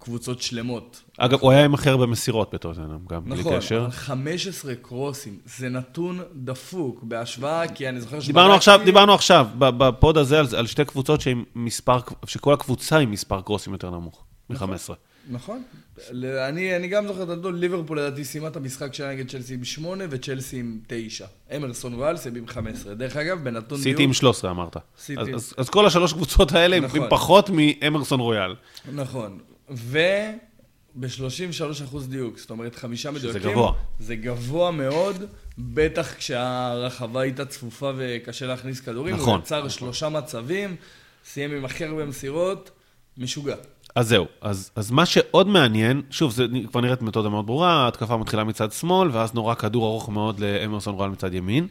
מקבוצות שלמות. אגב, הוא היה עם הכי הרבה מסירות בטוטנאם, גם בלי נכון, קשר. אבל 15 קרוסים, זה נתון דפוק בהשוואה, כי אני זוכר דיברנו עכשיו, דיברנו עכשיו, בפוד הזה, על, על שתי קבוצות שעם מספר, שכל הקבוצה עם מספר קרוסים יותר נמוך, מ-15. נכון. ל- אני, אני גם זוכר את הנתון, ליברפול לדעתי סיימה את המשחק שלה נגד צ'לסי עם 8 וצ'לסי עם 9. אמרסון ריאל סיים עם 15. דרך אגב, בנתון סיטי עם 13 אמרת. סיטי. אז, אז, אז כל השלוש קבוצות האלה נכון. עם פחות מאמרסון רויאל. נכון. וב-33% דיוק, זאת אומרת חמישה מדויקים. גבוה. זה גבוה מאוד, בטח כשהרחבה הייתה צפופה וקשה להכניס כדורים. נכון. הוא יצר שלושה מצבים, סיים עם הכי הרבה מסירות, משוגע. אז זהו, אז, אז מה שעוד מעניין, שוב, זה כבר נראית מתודה מאוד ברורה, ההתקפה מתחילה מצד שמאל, ואז נורא כדור ארוך מאוד לאמרסון רואל מצד ימין.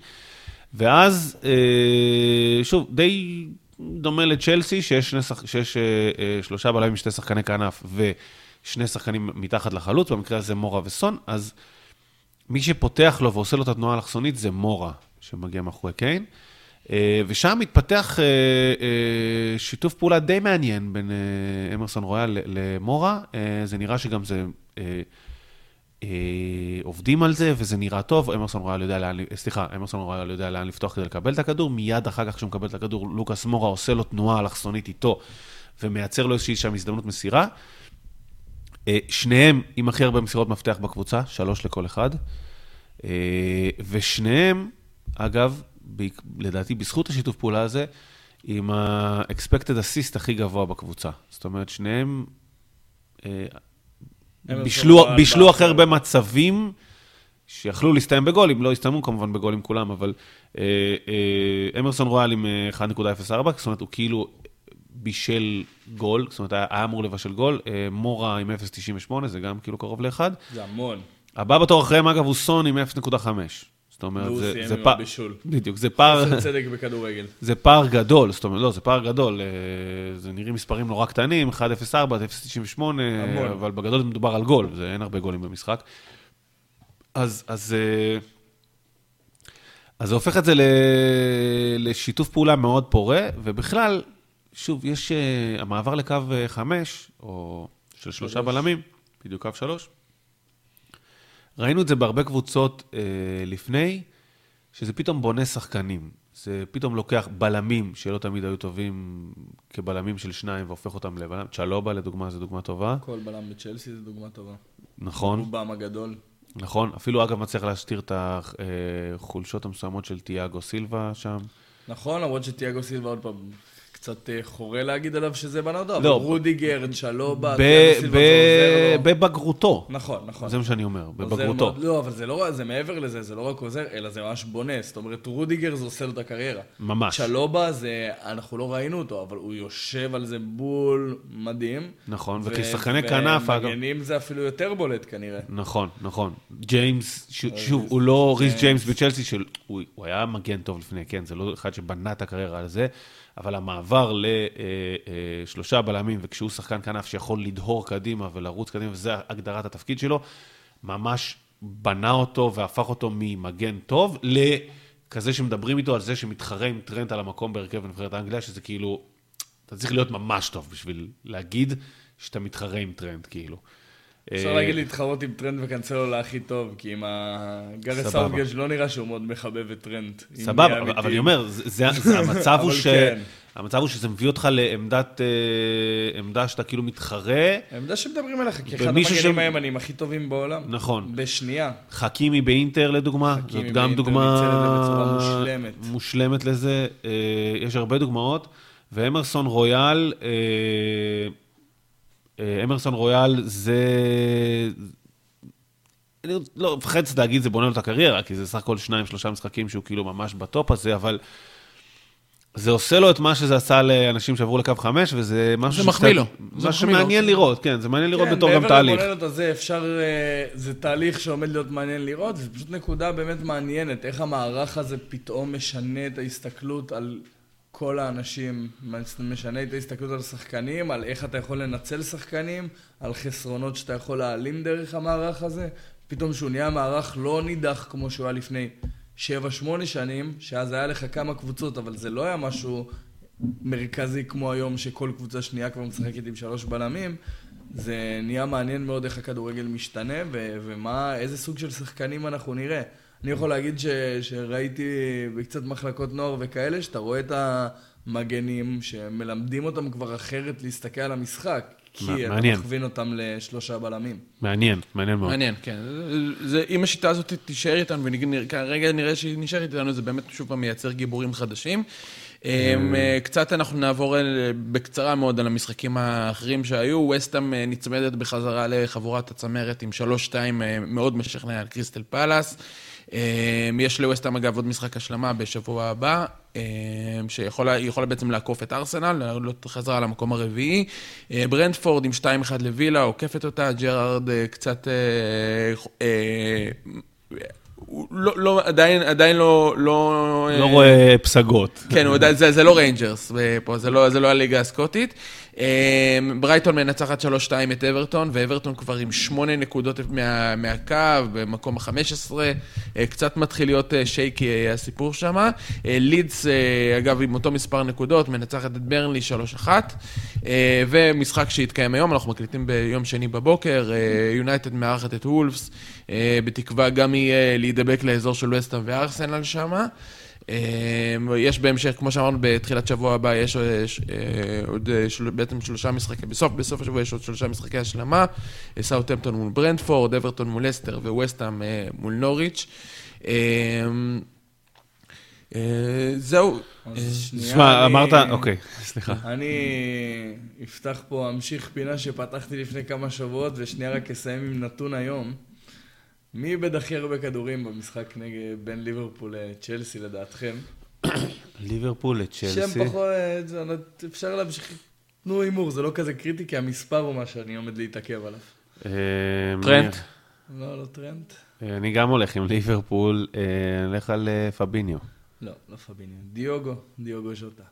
ואז, אה, שוב, די דומה לצ'לסי, שיש, שח... שיש אה, אה, שלושה בלמים, שתי שחקני כנף ושני שחקנים מתחת לחלוץ, במקרה הזה מורה וסון, אז מי שפותח לו ועושה לו את התנועה האלכסונית זה מורה, שמגיע מאחורי קיין. אה, ושם מתפתח אה, אה, שיתוף פעולה די מעניין בין אה, אמרסון רויאל למורה. אה, זה נראה שגם זה... אה, עובדים על זה, וזה נראה טוב. אמרסון רויאל יודע לאן, סליחה, אמרסון רויאל יודע לאן לפתוח כדי לקבל את הכדור. מיד אחר כך, כשהוא מקבל את הכדור, לוקאס מורה עושה לו תנועה אלכסונית איתו, ומייצר לו איזושהי שם הזדמנות מסירה. אה, שניהם עם הכי הרבה מסירות מפתח בקבוצה, שלוש לכל אחד. אה, ושניהם, אגב, בעק- לדעתי בזכות השיתוף פעולה הזה, עם ה-expected assist הכי גבוה בקבוצה. זאת אומרת, שניהם אה, בישלו. הכי הרבה מצבים שיכלו להסתיים בגולים, לא הסתיימו כמובן בגולים כולם, אבל אה, אה, אמרסון רואל עם אה, 1.04, זאת אומרת, הוא כאילו בישל גול, זאת אומרת, היה היה אמור לבשל גול, אה, מורה עם 0.98, זה גם כאילו קרוב לאחד. זה המון. הבא בתור אחריהם, אגב, הוא סון עם 0.5. זאת אומרת, זה, זה פער... הבישול. בדיוק, זה פער... חוסר צדק בכדורגל. [LAUGHS] זה פער גדול, זאת אומרת, לא, זה פער גדול, אה, זה נראים מספרים נורא קטנים, 1.04, 0.98, אבל בגדול מדובר על גול, זה אין הרבה גולים במשחק. אז, אז, אה, אז זה הופך את זה ל, לשיתוף פעולה מאוד פורה, ובכלל, שוב, יש אה, המעבר לקו 5, או של שלושה שלוש. בלמים, בדיוק קו 3. ראינו את זה בהרבה קבוצות אה, לפני, שזה פתאום בונה שחקנים. זה פתאום לוקח בלמים שלא תמיד היו טובים כבלמים של שניים והופך אותם לבלם. צ'לובה לדוגמה זו דוגמה טובה. כל בלם בצ'לסי זו דוגמה טובה. נכון, רובם הגדול. נכון. אפילו אגב מצליח להסתיר את החולשות המסוימות של תיאגו סילבה שם. נכון, למרות שתיאגו סילבה עוד פעם קצת אה, חורה להגיד עליו שזה בנה אותו, אבל לא. רודיגר, צ'לובה. בבגרותו. נכון, נכון. זה מה שאני אומר, בבגרותו. מאוד. לא, אבל זה לא זה מעבר לזה, זה לא רק עוזר, אלא זה ממש בונה. זאת אומרת, רודיגר זה עושה לו את הקריירה. ממש. צ'לובה זה, אנחנו לא ראינו אותו, אבל הוא יושב על זה בול מדהים. נכון, ו- וכשחקני כנף, אגב. ומגנים זה אפילו יותר בולט כנראה. נכון, נכון. ג'יימס, ש- שוב, הוא לא ריס ג'יימס בצ'לסי, של- הוא הוא היה מגן טוב לפני, כן, זה לא אחד שבנה את הקריירה על זה, אבל המעבר לשלושה בלמים, וכשהוא שחקן כנף שיכול לדהור קדימה ולרוץ קדימה, וזו הגדרת התפקיד שלו, ממש בנה אותו והפך אותו ממגן טוב לכזה שמדברים איתו על זה שמתחרה עם טרנט על המקום בהרכב בנבחרת האנגליה, שזה כאילו, אתה צריך להיות ממש טוב בשביל להגיד שאתה מתחרה עם טרנט, כאילו. אפשר אה, להגיד להתחרות עם טרנט וקנסלו להכי טוב, כי עם הגארס סבבה. סאוטגייט לא נראה שהוא מאוד מחבב את טרנט. סבבה, אבל. אני אומר, [LAUGHS] המצב הוא ש... כן. המצב הוא שזה מביא אותך לעמדת, אה, עמדה שאתה כאילו מתחרה. העמדה שמדברים עליך, כי אחד המגנים ש- הימנים הכי טובים בעולם. נכון. בשנייה. חכימי באינטר לדוגמה, חכימי זאת גם באינטר דוגמה ניצל את זה בצורה מושלמת. מושלמת לזה. אה, יש הרבה דוגמאות, ואמרסון רויאל, אמרסון רויאל זה... אני לא מפחד להגיד זה בונה לו את הקריירה, כי זה סך הכל שניים, שלושה משחקים שהוא כאילו ממש בטופ הזה, אבל זה עושה לו את מה שזה עשה לאנשים שעברו לקו חמש, וזה משהו זה מחמיא לו. זה מה. שמעניין לראות, כן, זה מעניין לראות כן, בתור גם תהליך. מעבר לבוננות הזה אפשר, אה, זה תהליך שעומד להיות מעניין לראות, זה פשוט נקודה באמת מעניינת, איך המערך הזה פתאום משנה את ההסתכלות על כל האנשים, משנה את ההסתכלות על שחקנים, על איך אתה יכול לנצל שחקנים, על חסרונות שאתה יכול להעלים דרך המערך הזה, פתאום שהוא נהיה מערך לא נידח כמו שהוא היה לפני 7-8 שנים, שאז היה לך כמה קבוצות, אבל זה לא היה משהו מרכזי כמו היום, שכל קבוצה שנייה כבר משחקת עם שלוש בלמים. זה נהיה מעניין מאוד איך הכדורגל משתנה, ו- ומה, איזה סוג של שחקנים אנחנו נראה. אני יכול להגיד ש- שראיתי בקצת מחלקות נוער וכאלה, שאתה רואה את המגנים, שמלמדים אותם כבר אחרת להסתכל על המשחק. כי מע- אתה מעניין. מכווין אותם לשלושה בלמים. מעניין, מעניין מאוד. מעניין, כן. זה- זה, אם השיטה הזאת תישאר איתנו, וכרגע נראה שהיא נשארת איתנו, זה באמת שוב פעם מייצר גיבורים חדשים. אמ, אה, קצת אנחנו נעבור אל- בקצרה מאוד על המשחקים האחרים שהיו. וסטאם אה, נצמדת בחזרה לחבורת הצמרת עם 3-2 אה, מאוד משכנע על קריסטל פאלאס. אמ, יש לווסטאם אגב עוד משחק השלמה בשבוע הבא, אמ, שיכולה יכולה בעצם לעקוף את ארסנל, לעלות חזרה למקום הרביעי. אה, ברנטפורד עם 2-1 לווילה, עוקפת אותה, ג'רארד אה, קצת... אה, לא, לא, עדיין, עדיין לא... לא, לא אה, רואה פסגות. כן, הוא זה, זה לא ריינג'רס פה, זה לא, זה לא הליגה הסקוטית. אה, ברייטון מנצחת 3-2 את אברטון, ואברטון כבר עם 8 נקודות מה, מהקו, במקום ה-15. אה, קצת מתחיל להיות אה, שייקי אה, הסיפור שם. לידס, אה, אגב, עם אותו מספר נקודות, מנצחת את ברנלי 3-1. אה, ומשחק שהתקיים היום, אנחנו מקליטים ביום שני בבוקר, אה, יונייטד מארחת את וולפס, אה, בתקווה גם יהיה להידבק לאזור של וסטהאם וארסנל שמה. אה, יש בהמשך, כמו שאמרנו, בתחילת שבוע הבא יש אה, אה, עוד אה, בעצם שלושה משחקי, בסוף, בסוף השבוע יש עוד שלושה משחקי השלמה, סאוטהמפטון מול ברנדפורד, אברטון מול אסטר וווסטהאם מול נוריץ'. אה, זהו. תשמע, אמרת, אוקיי, סליחה. אני אפתח פה, אמשיך פינה שפתחתי לפני כמה שבועות, ושנייה רק אסיים עם נתון היום. מי איבד הכי הרבה כדורים במשחק נגד בין ליברפול לצ'לסי לדעתכם? ליברפול לצ'לסי. שם פחות, זה- אפשר להמשיך, תנו הימור, זה לא כזה קריטי, כי המספר הוא מה שאני עומד להתעכב עליו. אה, טרנט. לא, לא טרנט. אה, אני גם הולך עם ליברפול, אה, אני הולך על אה, פביניו. לא, לא פביניו. דיוגו, דיוגו ז'וטה.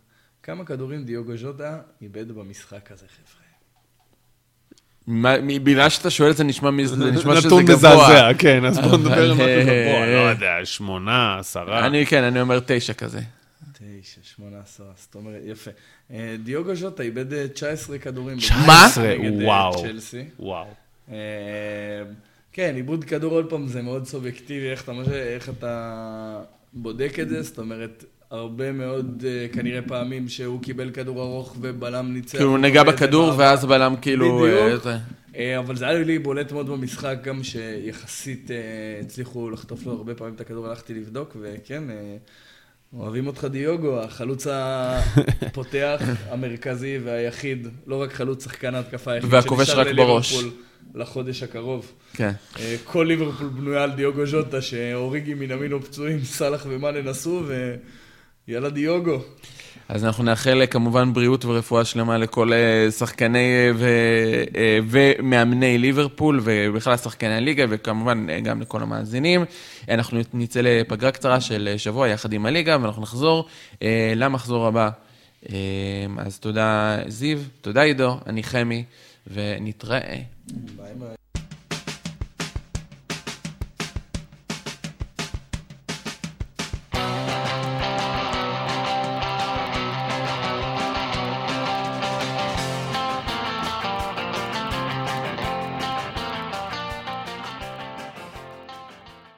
כמה כדורים דיוגו ז'וטה איבד במשחק הזה, חבר'ה? בגלל שאתה שואל את זה נשמע מ- זה נשמע שזה נתון גבוה. מזעזע, כן, אז בוא נדבר על משהו אה, גבוה, לא יודע, שמונה, עשרה. אני, כן, אני אומר תשע כזה. תשע, שמונה עשרה, זאת אומרת, יפה. אה, דיוגו ז'וטה איבד אה, 19 כדורים. 19? נגד, אה, וואו. וואו. אה, כן, עיבוד כדור עוד פעם זה מאוד סובייקטיבי, איך אתה בודק את זה, זאת אומרת, הרבה מאוד אה, כנראה פעמים שהוא קיבל כדור ארוך ובלם ניצח. כאילו הוא נגע בכדור מעבר. ואז בלם כאילו... בדיוק. אה. אה, אבל זה היה לי בולט מאוד במשחק, גם שיחסית אה, הצליחו לחטוף לו הרבה פעמים את הכדור, הלכתי לבדוק, וכן, אה, אוהבים אותך דיוגו, החלוץ הפותח, [LAUGHS] המרכזי והיחיד, לא רק חלוץ, שחקן ההתקפה היחיד, והכובש רק בראש. לחודש הקרוב. כן. אה, כל ליברפול בנויה על דיוגו ז'וטה, שאוריגי מנמינו פצועים, סאלח ומאנה נסעו, ויאללה דיוגו. אז אנחנו נאחל אה, כמובן בריאות ורפואה שלמה לכל אה, שחקני אה, ו- ומאמני ליברפול ובכלל שחקני הליגה וכמובן גם לכל המאזינים. אנחנו נצא לפגרה קצרה של שבוע יחד עם הליגה ואנחנו נחזור למחזור הבא. אז תודה זיו, תודה עידו, אני חמי ונתראה. ביי ביי.